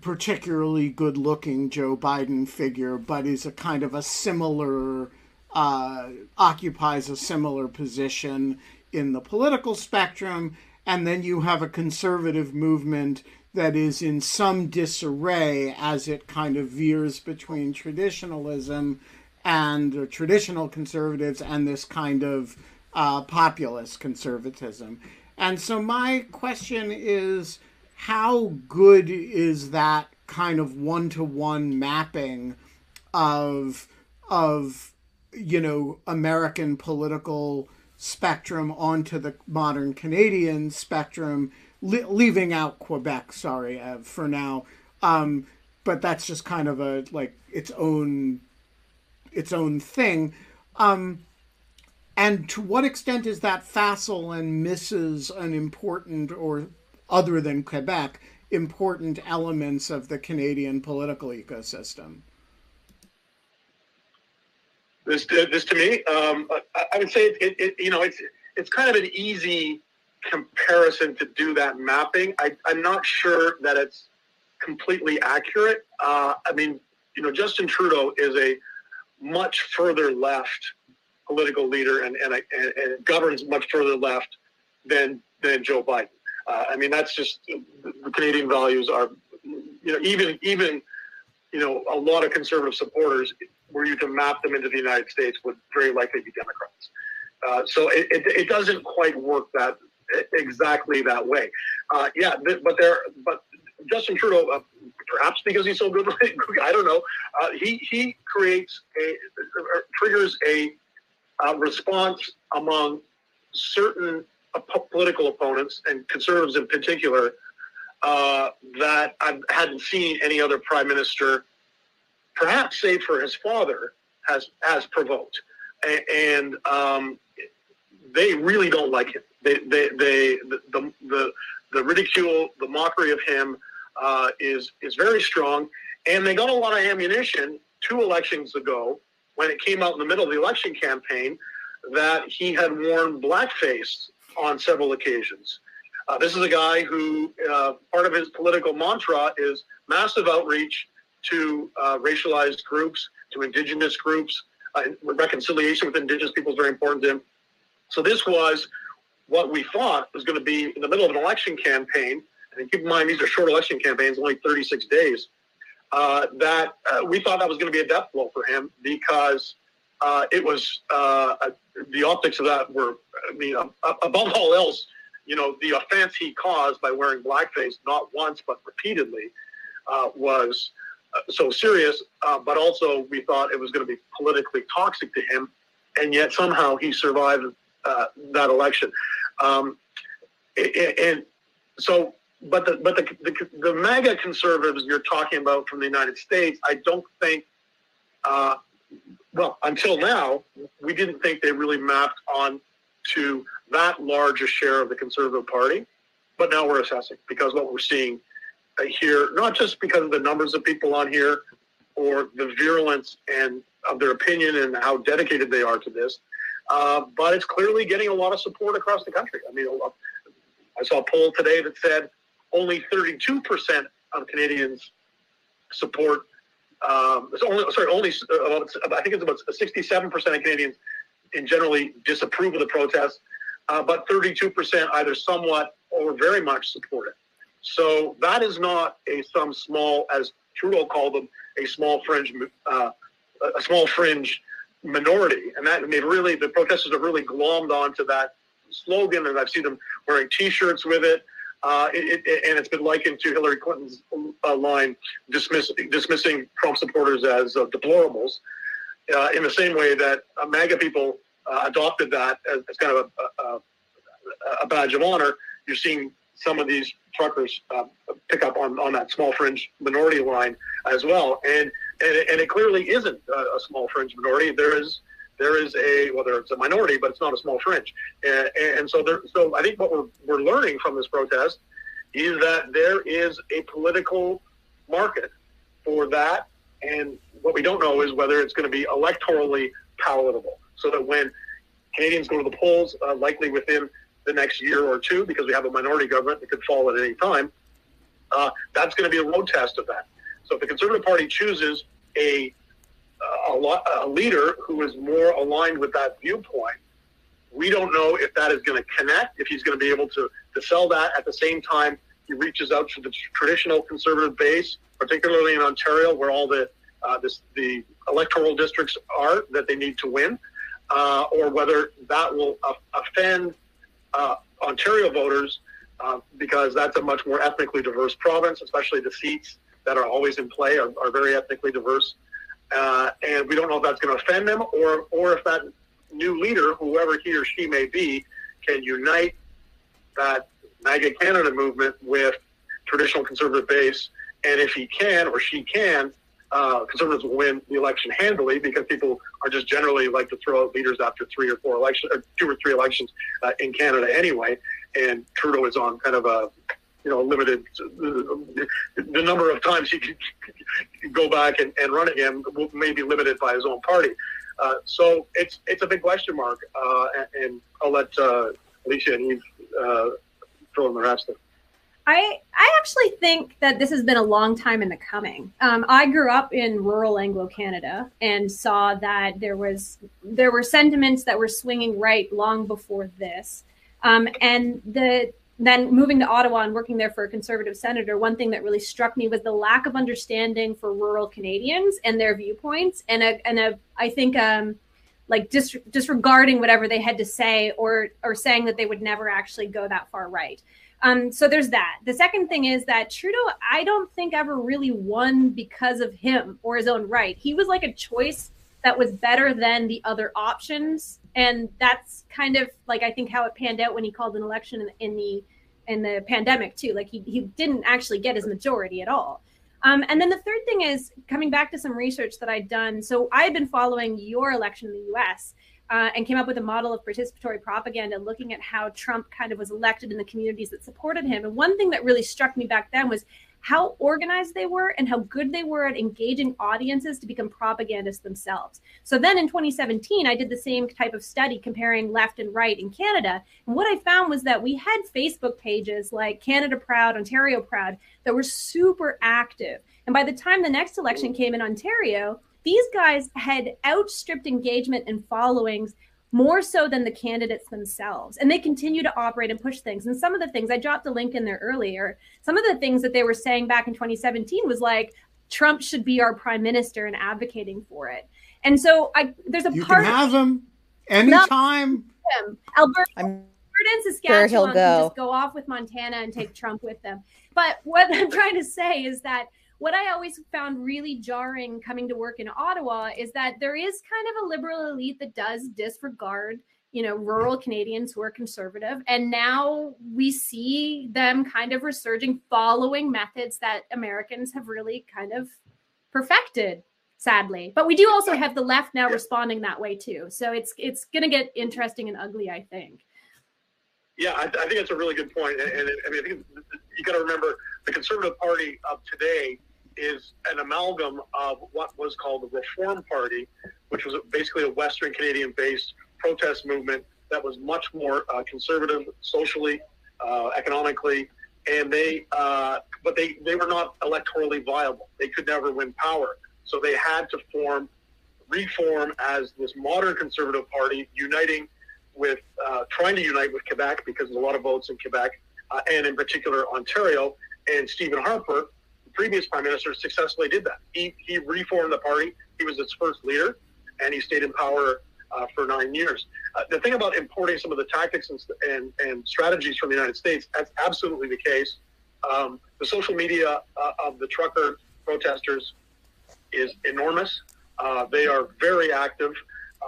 particularly good looking Joe Biden figure, but is a kind of a similar, uh, occupies a similar position in the political spectrum. And then you have a conservative movement that is in some disarray as it kind of veers between traditionalism and traditional conservatives and this kind of uh, populist conservatism. And so my question is how good is that kind of one-to-one mapping of of you know American political spectrum onto the modern Canadian spectrum, li- leaving out Quebec. Sorry uh, for now, um, but that's just kind of a like its own its own thing. Um, and to what extent is that facile and misses an important or other than Quebec important elements of the Canadian political ecosystem? This, this to me, um, I, I would say it, it, you know, it's it's kind of an easy comparison to do that mapping. I, I'm not sure that it's completely accurate. Uh, I mean, you know, Justin Trudeau is a much further left political leader and, and, and, and governs much further left than than Joe Biden. Uh, I mean, that's just the Canadian values are, you know, even even you know a lot of conservative supporters, were you to map them into the United States, would very likely be Democrats. Uh, so it, it, it, doesn't quite work that exactly that way. Uh, yeah, but there, but Justin Trudeau, uh, perhaps because he's so good, I don't know. Uh, he he creates a triggers a uh, response among certain uh, political opponents and conservatives in particular uh, that I hadn't seen any other prime minister, perhaps save for his father, has has provoked, and um, they really don't like him. They they, they the, the the the ridicule, the mockery of him uh, is is very strong, and they got a lot of ammunition two elections ago when it came out in the middle of the election campaign that he had worn blackface on several occasions. Uh, this is a guy who uh, part of his political mantra is massive outreach to uh, racialized groups, to indigenous groups. Uh, reconciliation with indigenous people is very important to him. So this was what we thought was going to be in the middle of an election campaign. And keep in mind, these are short election campaigns, only 36 days uh, that uh, we thought that was going to be a death blow for him because uh, it was uh, the optics of that were, I mean, above all else, you know, the offense he caused by wearing blackface not once but repeatedly uh, was uh, so serious. but also, we thought it was going to be politically toxic to him, and yet somehow he survived that election. Um, and so but the but the, the the MAGA conservatives you're talking about from the United States, I don't think. Uh, well, until now, we didn't think they really mapped on to that large a share of the Conservative Party, but now we're assessing because what we're seeing uh, here, not just because of the numbers of people on here or the virulence and of their opinion and how dedicated they are to this, uh, but it's clearly getting a lot of support across the country. I mean, I saw a poll today that said only 32% of Canadians support. Um, only, sorry, only uh, I think it's about 67% of Canadians in generally disapprove of the protest, uh, but 32% either somewhat or very much support it. So that is not a some small, as Trudeau called them, a small fringe, uh, a small fringe minority, and that they really the protesters have really glommed onto that slogan, and I've seen them wearing T-shirts with it. Uh, it, it, and it's been likened to Hillary Clinton's uh, line dismiss, dismissing Trump supporters as uh, deplorables, uh, in the same way that uh, MAGA people uh, adopted that as, as kind of a, a, a, badge of honor. You're seeing some of these truckers pick up on, on that small fringe minority line as well, and and it, and it clearly isn't a small fringe minority. There is there is a whether it's a minority, but it's not a small fringe. And, and so there, so I think what we're we're learning from this protest is that there is a political market for that, and what we don't know is whether it's going to be electorally palatable. so that when Canadians go to the polls, uh, likely within the next year or two, because we have a minority government that could fall at any time, uh, that's going to be a road test of that. So if the Conservative Party chooses a a, lo- a leader who is more aligned with that viewpoint, we don't know if that is going to connect, if he's going to be able to, to sell that at the same time he reaches out to the traditional conservative base, particularly in Ontario, where all the uh, this, the electoral districts are that they need to win, uh, or whether that will uh, offend Ontario voters uh, because that's a much more ethnically diverse province, especially the seats that are always in play are, are very ethnically diverse. Uh, and we don't know if that's going to offend them or, or if that new leader, whoever he or she may be, can unite that MAGA Canada movement with traditional conservative base. And if he can or she can, uh, conservatives will win the election handily because people are just generally like to throw out leaders after three or four elections, or two or three elections uh, in Canada anyway. And Trudeau is on kind of a you know limited the number of times he can go back and, and run again may be limited by his own party. Uh, so it's it's a big question mark, uh, and, I'll let uh, Alicia and Eve uh, fill in the rest. Of I I actually think that this has been a long time in the coming. Um, I grew up in rural Anglo Canada and saw that there was there were sentiments that were swinging right long before this, um, and the then moving to Ottawa and working there for a conservative senator, one thing that really struck me was the lack of understanding for rural Canadians and their viewpoints, and a and a I think um, like dis- disregarding whatever they had to say or or saying that they would never actually go that far right. Um, so there's that. The second thing is that Trudeau, I don't think ever really won because of him or his own right. He was like a choice that was better than the other options, and that's kind of like I think how it panned out when he called an election in, the in the pandemic too. Like he he didn't actually get his majority at all. Um, and then the third thing is coming back to some research that I'd done. So I had been following your election in the U.S uh, and came up with a model of participatory propaganda, looking at how Trump kind of was elected in the communities that supported him. And one thing that really struck me back then was how organized they were and how good they were at engaging audiences to become propagandists themselves. So then in 2017, I did the same type of study comparing left and right in Canada. And what I found was that we had Facebook pages like Canada Proud, Ontario Proud that were super active. And by the time the next election came in Ontario, these guys had outstripped engagement and followings more so than the candidates themselves. And they continue to operate and push things. And some of the things I dropped a link in there earlier, some of the things that they were saying back in 2017 was like, Trump should be our prime minister and advocating for it. And so I there's a you part can have him anytime. Him. Alberta, I'm Alberta and Saskatchewan he'll can just go off with Montana and take Trump with them. But what I'm trying to say is that what I always found really jarring coming to work in Ottawa is that there is kind of a liberal elite that does disregard, you know, rural Canadians who are conservative. And now we see them kind of resurging, following methods that Americans have really kind of perfected sadly. But we do also have the left now responding that way too. So it's it's going to get interesting and ugly i think. Yeah, I, I think that's a really good point. And, and I mean, I think you got to remember the Conservative Party of today is an amalgam of what was called the Reform Party, which was basically a Western Canadian based protest movement that was much more uh, conservative socially, uh, economically. And they, uh, but they, they were not electorally viable. They could never win power. So they had to form, reform as this modern conservative party, uniting with uh, trying to unite with Quebec because there's a lot of votes in Quebec, uh, and in particular Ontario. And Stephen Harper, previous prime minister, successfully did that. He he reformed the party. He was its first leader, and he stayed in power uh, for nine years. Uh, the thing about importing some of the tactics and, and, and strategies from the United States, that's absolutely the case. Um, the social media uh, of the trucker protesters is enormous. Uh, they are very active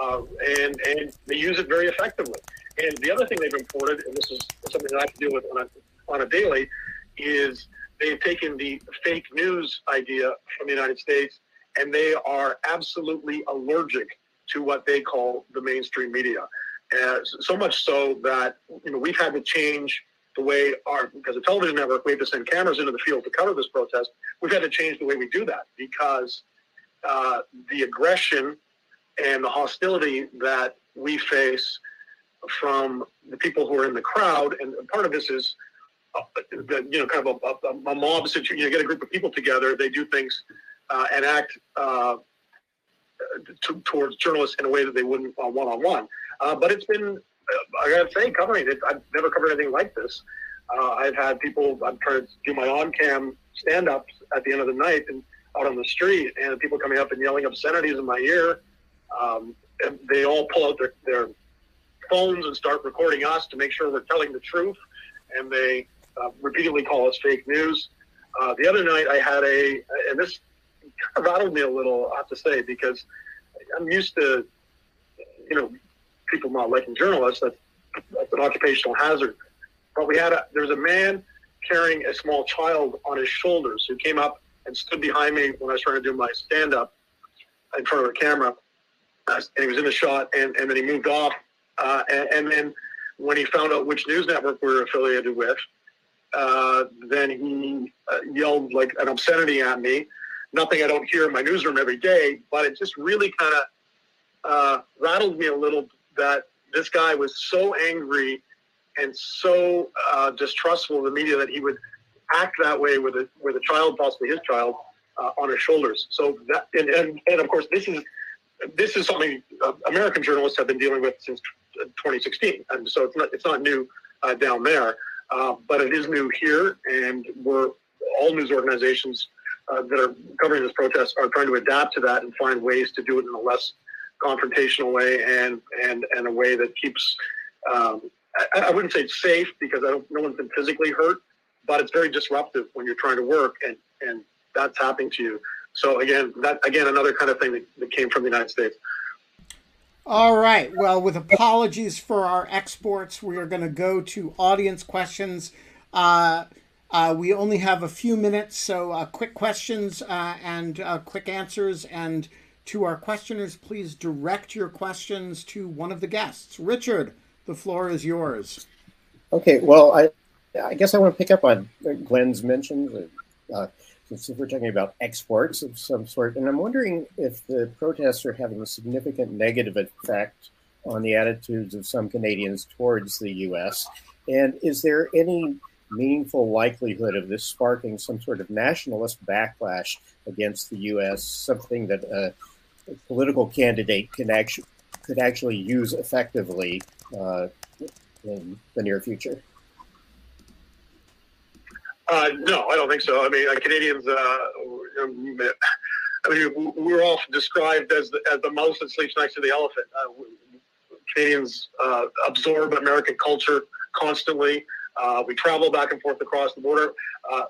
uh, and and they use it very effectively. And the other thing they've imported, and this is something that I deal with on a, on a daily, is they've taken the fake news idea from the United States and they are absolutely allergic to what they call the mainstream media. Uh, so much so that you know we've had to change the way our because the television network we have to send cameras into the field to cover this protest. We've had to change the way we do that because uh, the aggression and the hostility that we face from the people who are in the crowd, and part of this is, the, you know, kind of a, a, a mob situation. You know, get a group of people together, they do things uh, and act uh, t- towards journalists in a way that they wouldn't one on one. But it's been, I gotta say, covering it. I've never covered anything like this. Uh, I've had people. I'm trying to do my on-cam stand-ups at the end of the night and out on the street, and people coming up and yelling obscenities in my ear. Um, and they all pull out their, their phones and start recording us to make sure we're telling the truth, and they uh, repeatedly call us fake news. Uh, the other night, I had a, and this kind of rattled me a little, I have to say, because I'm used to, you know, people not liking journalists. That's, that's an occupational hazard. But we had a, there was a man carrying a small child on his shoulders who came up and stood behind me when I was trying to do my stand up in front of a camera. Uh, and he was in the shot, and, and then he moved off. Uh, and, and, then when he found out which news network we were affiliated with, uh, then he uh, yelled like an obscenity at me. Nothing I don't hear in my newsroom every day, but it just really kind of uh, rattled me a little that this guy was so angry and so uh, distrustful of the media that he would act that way with a with a child, possibly his child, uh, on his shoulders. So that and, and, and of course this is this is something American journalists have been dealing with since 2016, and so it's not it's not new down there, uh, but it is new here, and we're all news organizations uh, that are covering this protest are trying to adapt to that and find ways to do it in a less confrontational way and and and a way that keeps um, I, I, wouldn't say it's safe because no one's been physically hurt, but it's very disruptive when you're trying to work and, and that's happening to you. So again, that again another kind of thing that, that came from the United States. All right. Well, with apologies for our exports, we are going to go to audience questions. Uh, uh, we only have a few minutes, so uh, quick questions uh, and uh, quick answers. And to our questioners, please direct your questions to one of the guests. Richard, the floor is yours. Okay. Well, I I guess I want to pick up on Glenn's mentions. Since we're talking about exports of some sort, and I'm wondering if the protests are having a significant negative effect on the attitudes of some Canadians towards the U.S. And is there any meaningful likelihood of this sparking some sort of nationalist backlash against the U.S., something that a, a political candidate can actually could actually use effectively uh, in the near future? Uh, no, I don't think so. I mean, uh, Canadians, uh, I mean, we're often described as the, as the mouse that sleeps next to the elephant. Uh, Canadians uh, absorb American culture constantly. We travel back and forth across the border.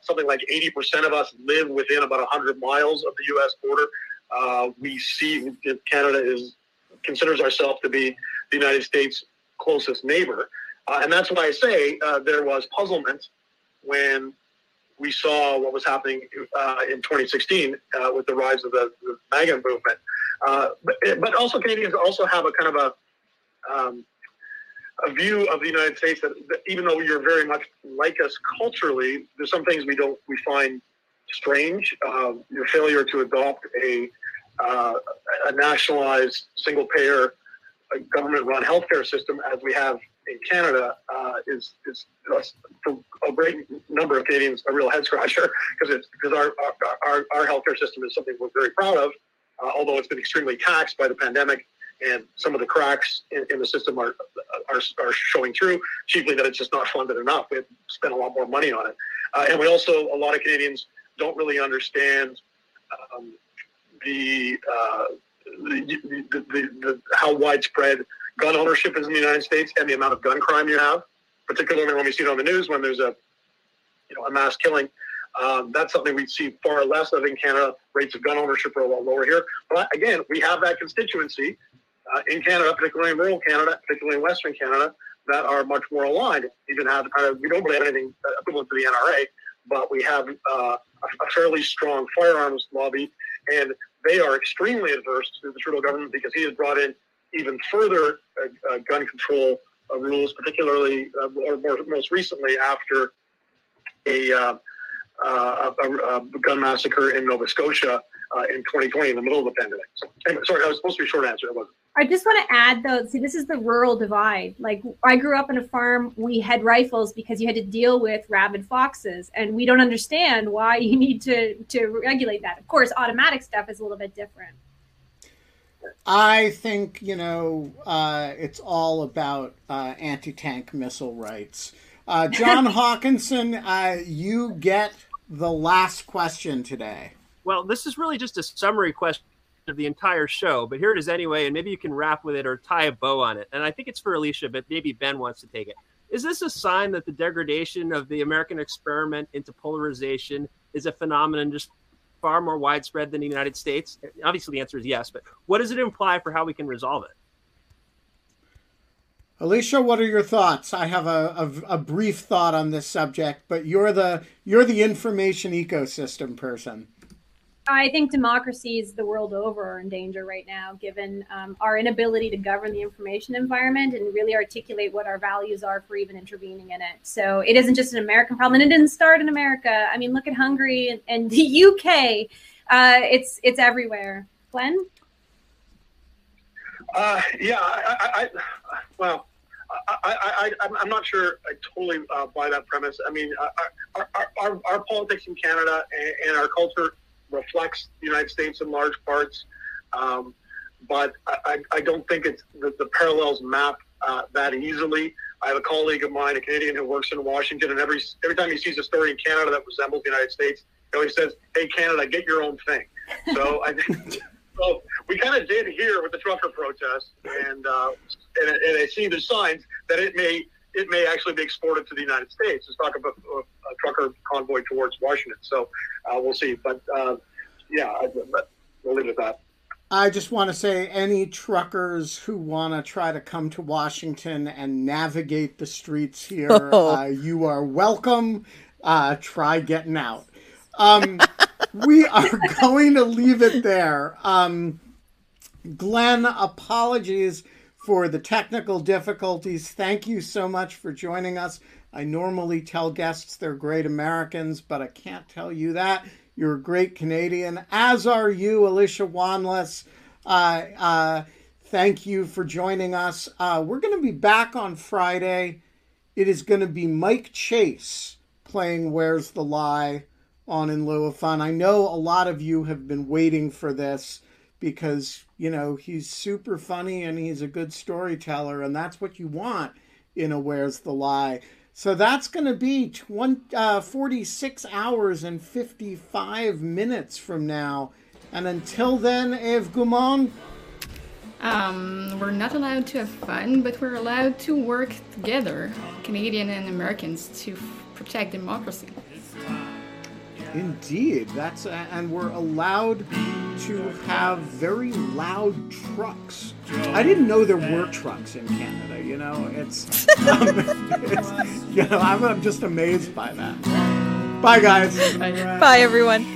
something like 80% of us live within about 100 miles of the U.S. border. we see Canada is considers ourselves to be the United States' closest neighbor. and that's why I say there was puzzlement when we saw what was happening uh, in 2016 uh, with the rise of the, the MAGA movement. Uh, but, but, also Canadians also have a kind of a um, a view of the United States that, that, even though you're very much like us culturally, there's some things we don't we find strange. Um, your failure to adopt a uh, a nationalized single payer government run healthcare system as we have in Canada uh, is is for a great number of Canadians a real head scratcher because it's because our, our our healthcare system is something we're very proud of, uh, although it's been extremely taxed by the pandemic and some of the cracks in, in, the system are, are are showing through. Chiefly that it's just not funded enough. We have spent a lot more money on it, uh, and we also a lot of Canadians don't really understand um, the, uh, the, the, the, how widespread gun ownership is in the United States and the amount of gun crime you have, particularly when we see it on the news when there's a you know a mass killing. Um, that's something we see far less of in Canada. Rates of gun ownership are a lot lower here. But again, we have that constituency uh, in Canada, particularly in rural Canada, particularly in Western Canada, that are much more aligned. Even have kind of we don't really have anything equivalent to the NRA, but we have uh, a fairly strong firearms lobby, and they are extremely adverse to the Trudeau government because he has brought in even further uh, uh, gun control uh, rules, particularly or more, most recently after a, a, a, gun massacre in Nova Scotia in 2020 in the middle of the pandemic. So, anyway, sorry, that was supposed to be short answer. It wasn't. I just want to add though, see, this is the rural divide. Like I grew up in a farm, we had rifles because you had to deal with rabid foxes, and we don't understand why you need to to regulate that. Of course, automatic stuff is a little bit different. I think you know uh, it's all about uh, anti-tank missile rights. Uh, John Hawkinson, uh, you get the last question today. Well, this is really just a summary question of the entire show, but here it is anyway, and maybe you can wrap with it or tie a bow on it. And I think it's for Alicia, but maybe Ben wants to take it. Is this a sign that the degradation of the American experiment into polarization is a phenomenon just far more widespread than the United States? Obviously, the answer is yes, but what does it imply for how we can resolve it? Alicia, what are your thoughts? I have a, a, a, brief thought on this subject, but you're the you're the information ecosystem person. I think democracies the world over in danger right now, given um, our inability to govern the information environment and really articulate what our values are for even intervening in it. So it isn't just an American problem, and it didn't start in America. I mean, look at Hungary and, and the UK. Uh, it's it's everywhere. Glenn. Uh, yeah, I, I, I well, I, am not sure I totally uh, buy that premise. I mean, uh, our, our, our, our politics in Canada and, and, our culture reflects the United States in large parts, um, but I, I, don't think it's the, the parallels map uh, that easily. I have a colleague of mine, a Canadian who works in Washington, and every every time he sees a story in Canada that resembles the United States, he always says, "Hey, Canada, get your own thing." So I think. So we kind of did here with the trucker protest, and uh, and, and I see the signs that it may it may actually be exported to the United States. Let's talk about a, a trucker convoy towards Washington. So uh, we'll see. But uh, yeah, I, but we'll leave it at that. I just want to say any truckers who want to try to come to Washington and navigate the streets here, uh, you are welcome. Uh, try getting out. Um, we are going to leave it there. Um, Glenn, apologies for the technical difficulties. Thank you so much for joining us. I normally tell guests they're great Americans, but I can't tell you that. You're a great Canadian, as are you, Alicia Wanless. Uh, uh, thank you for joining us. Uh, we're going to be back on Friday. It is going to be Mike Chase playing Where's the Lie on In Lieu of Fun. I know a lot of you have been waiting for this because you know he's super funny and he's a good storyteller and that's what you want in a where's the lie. So that's going to be 20, uh, 46 hours and 55 minutes from now. And until then Eve Gaumond. Um, we're not allowed to have fun but we're allowed to work together canadian and americans to protect democracy Indeed, that's a, and we're allowed to have very loud trucks. I didn't know there were trucks in Canada. You know, it's, um, it's you know, I'm, I'm just amazed by that. Bye, guys. Bye, everyone.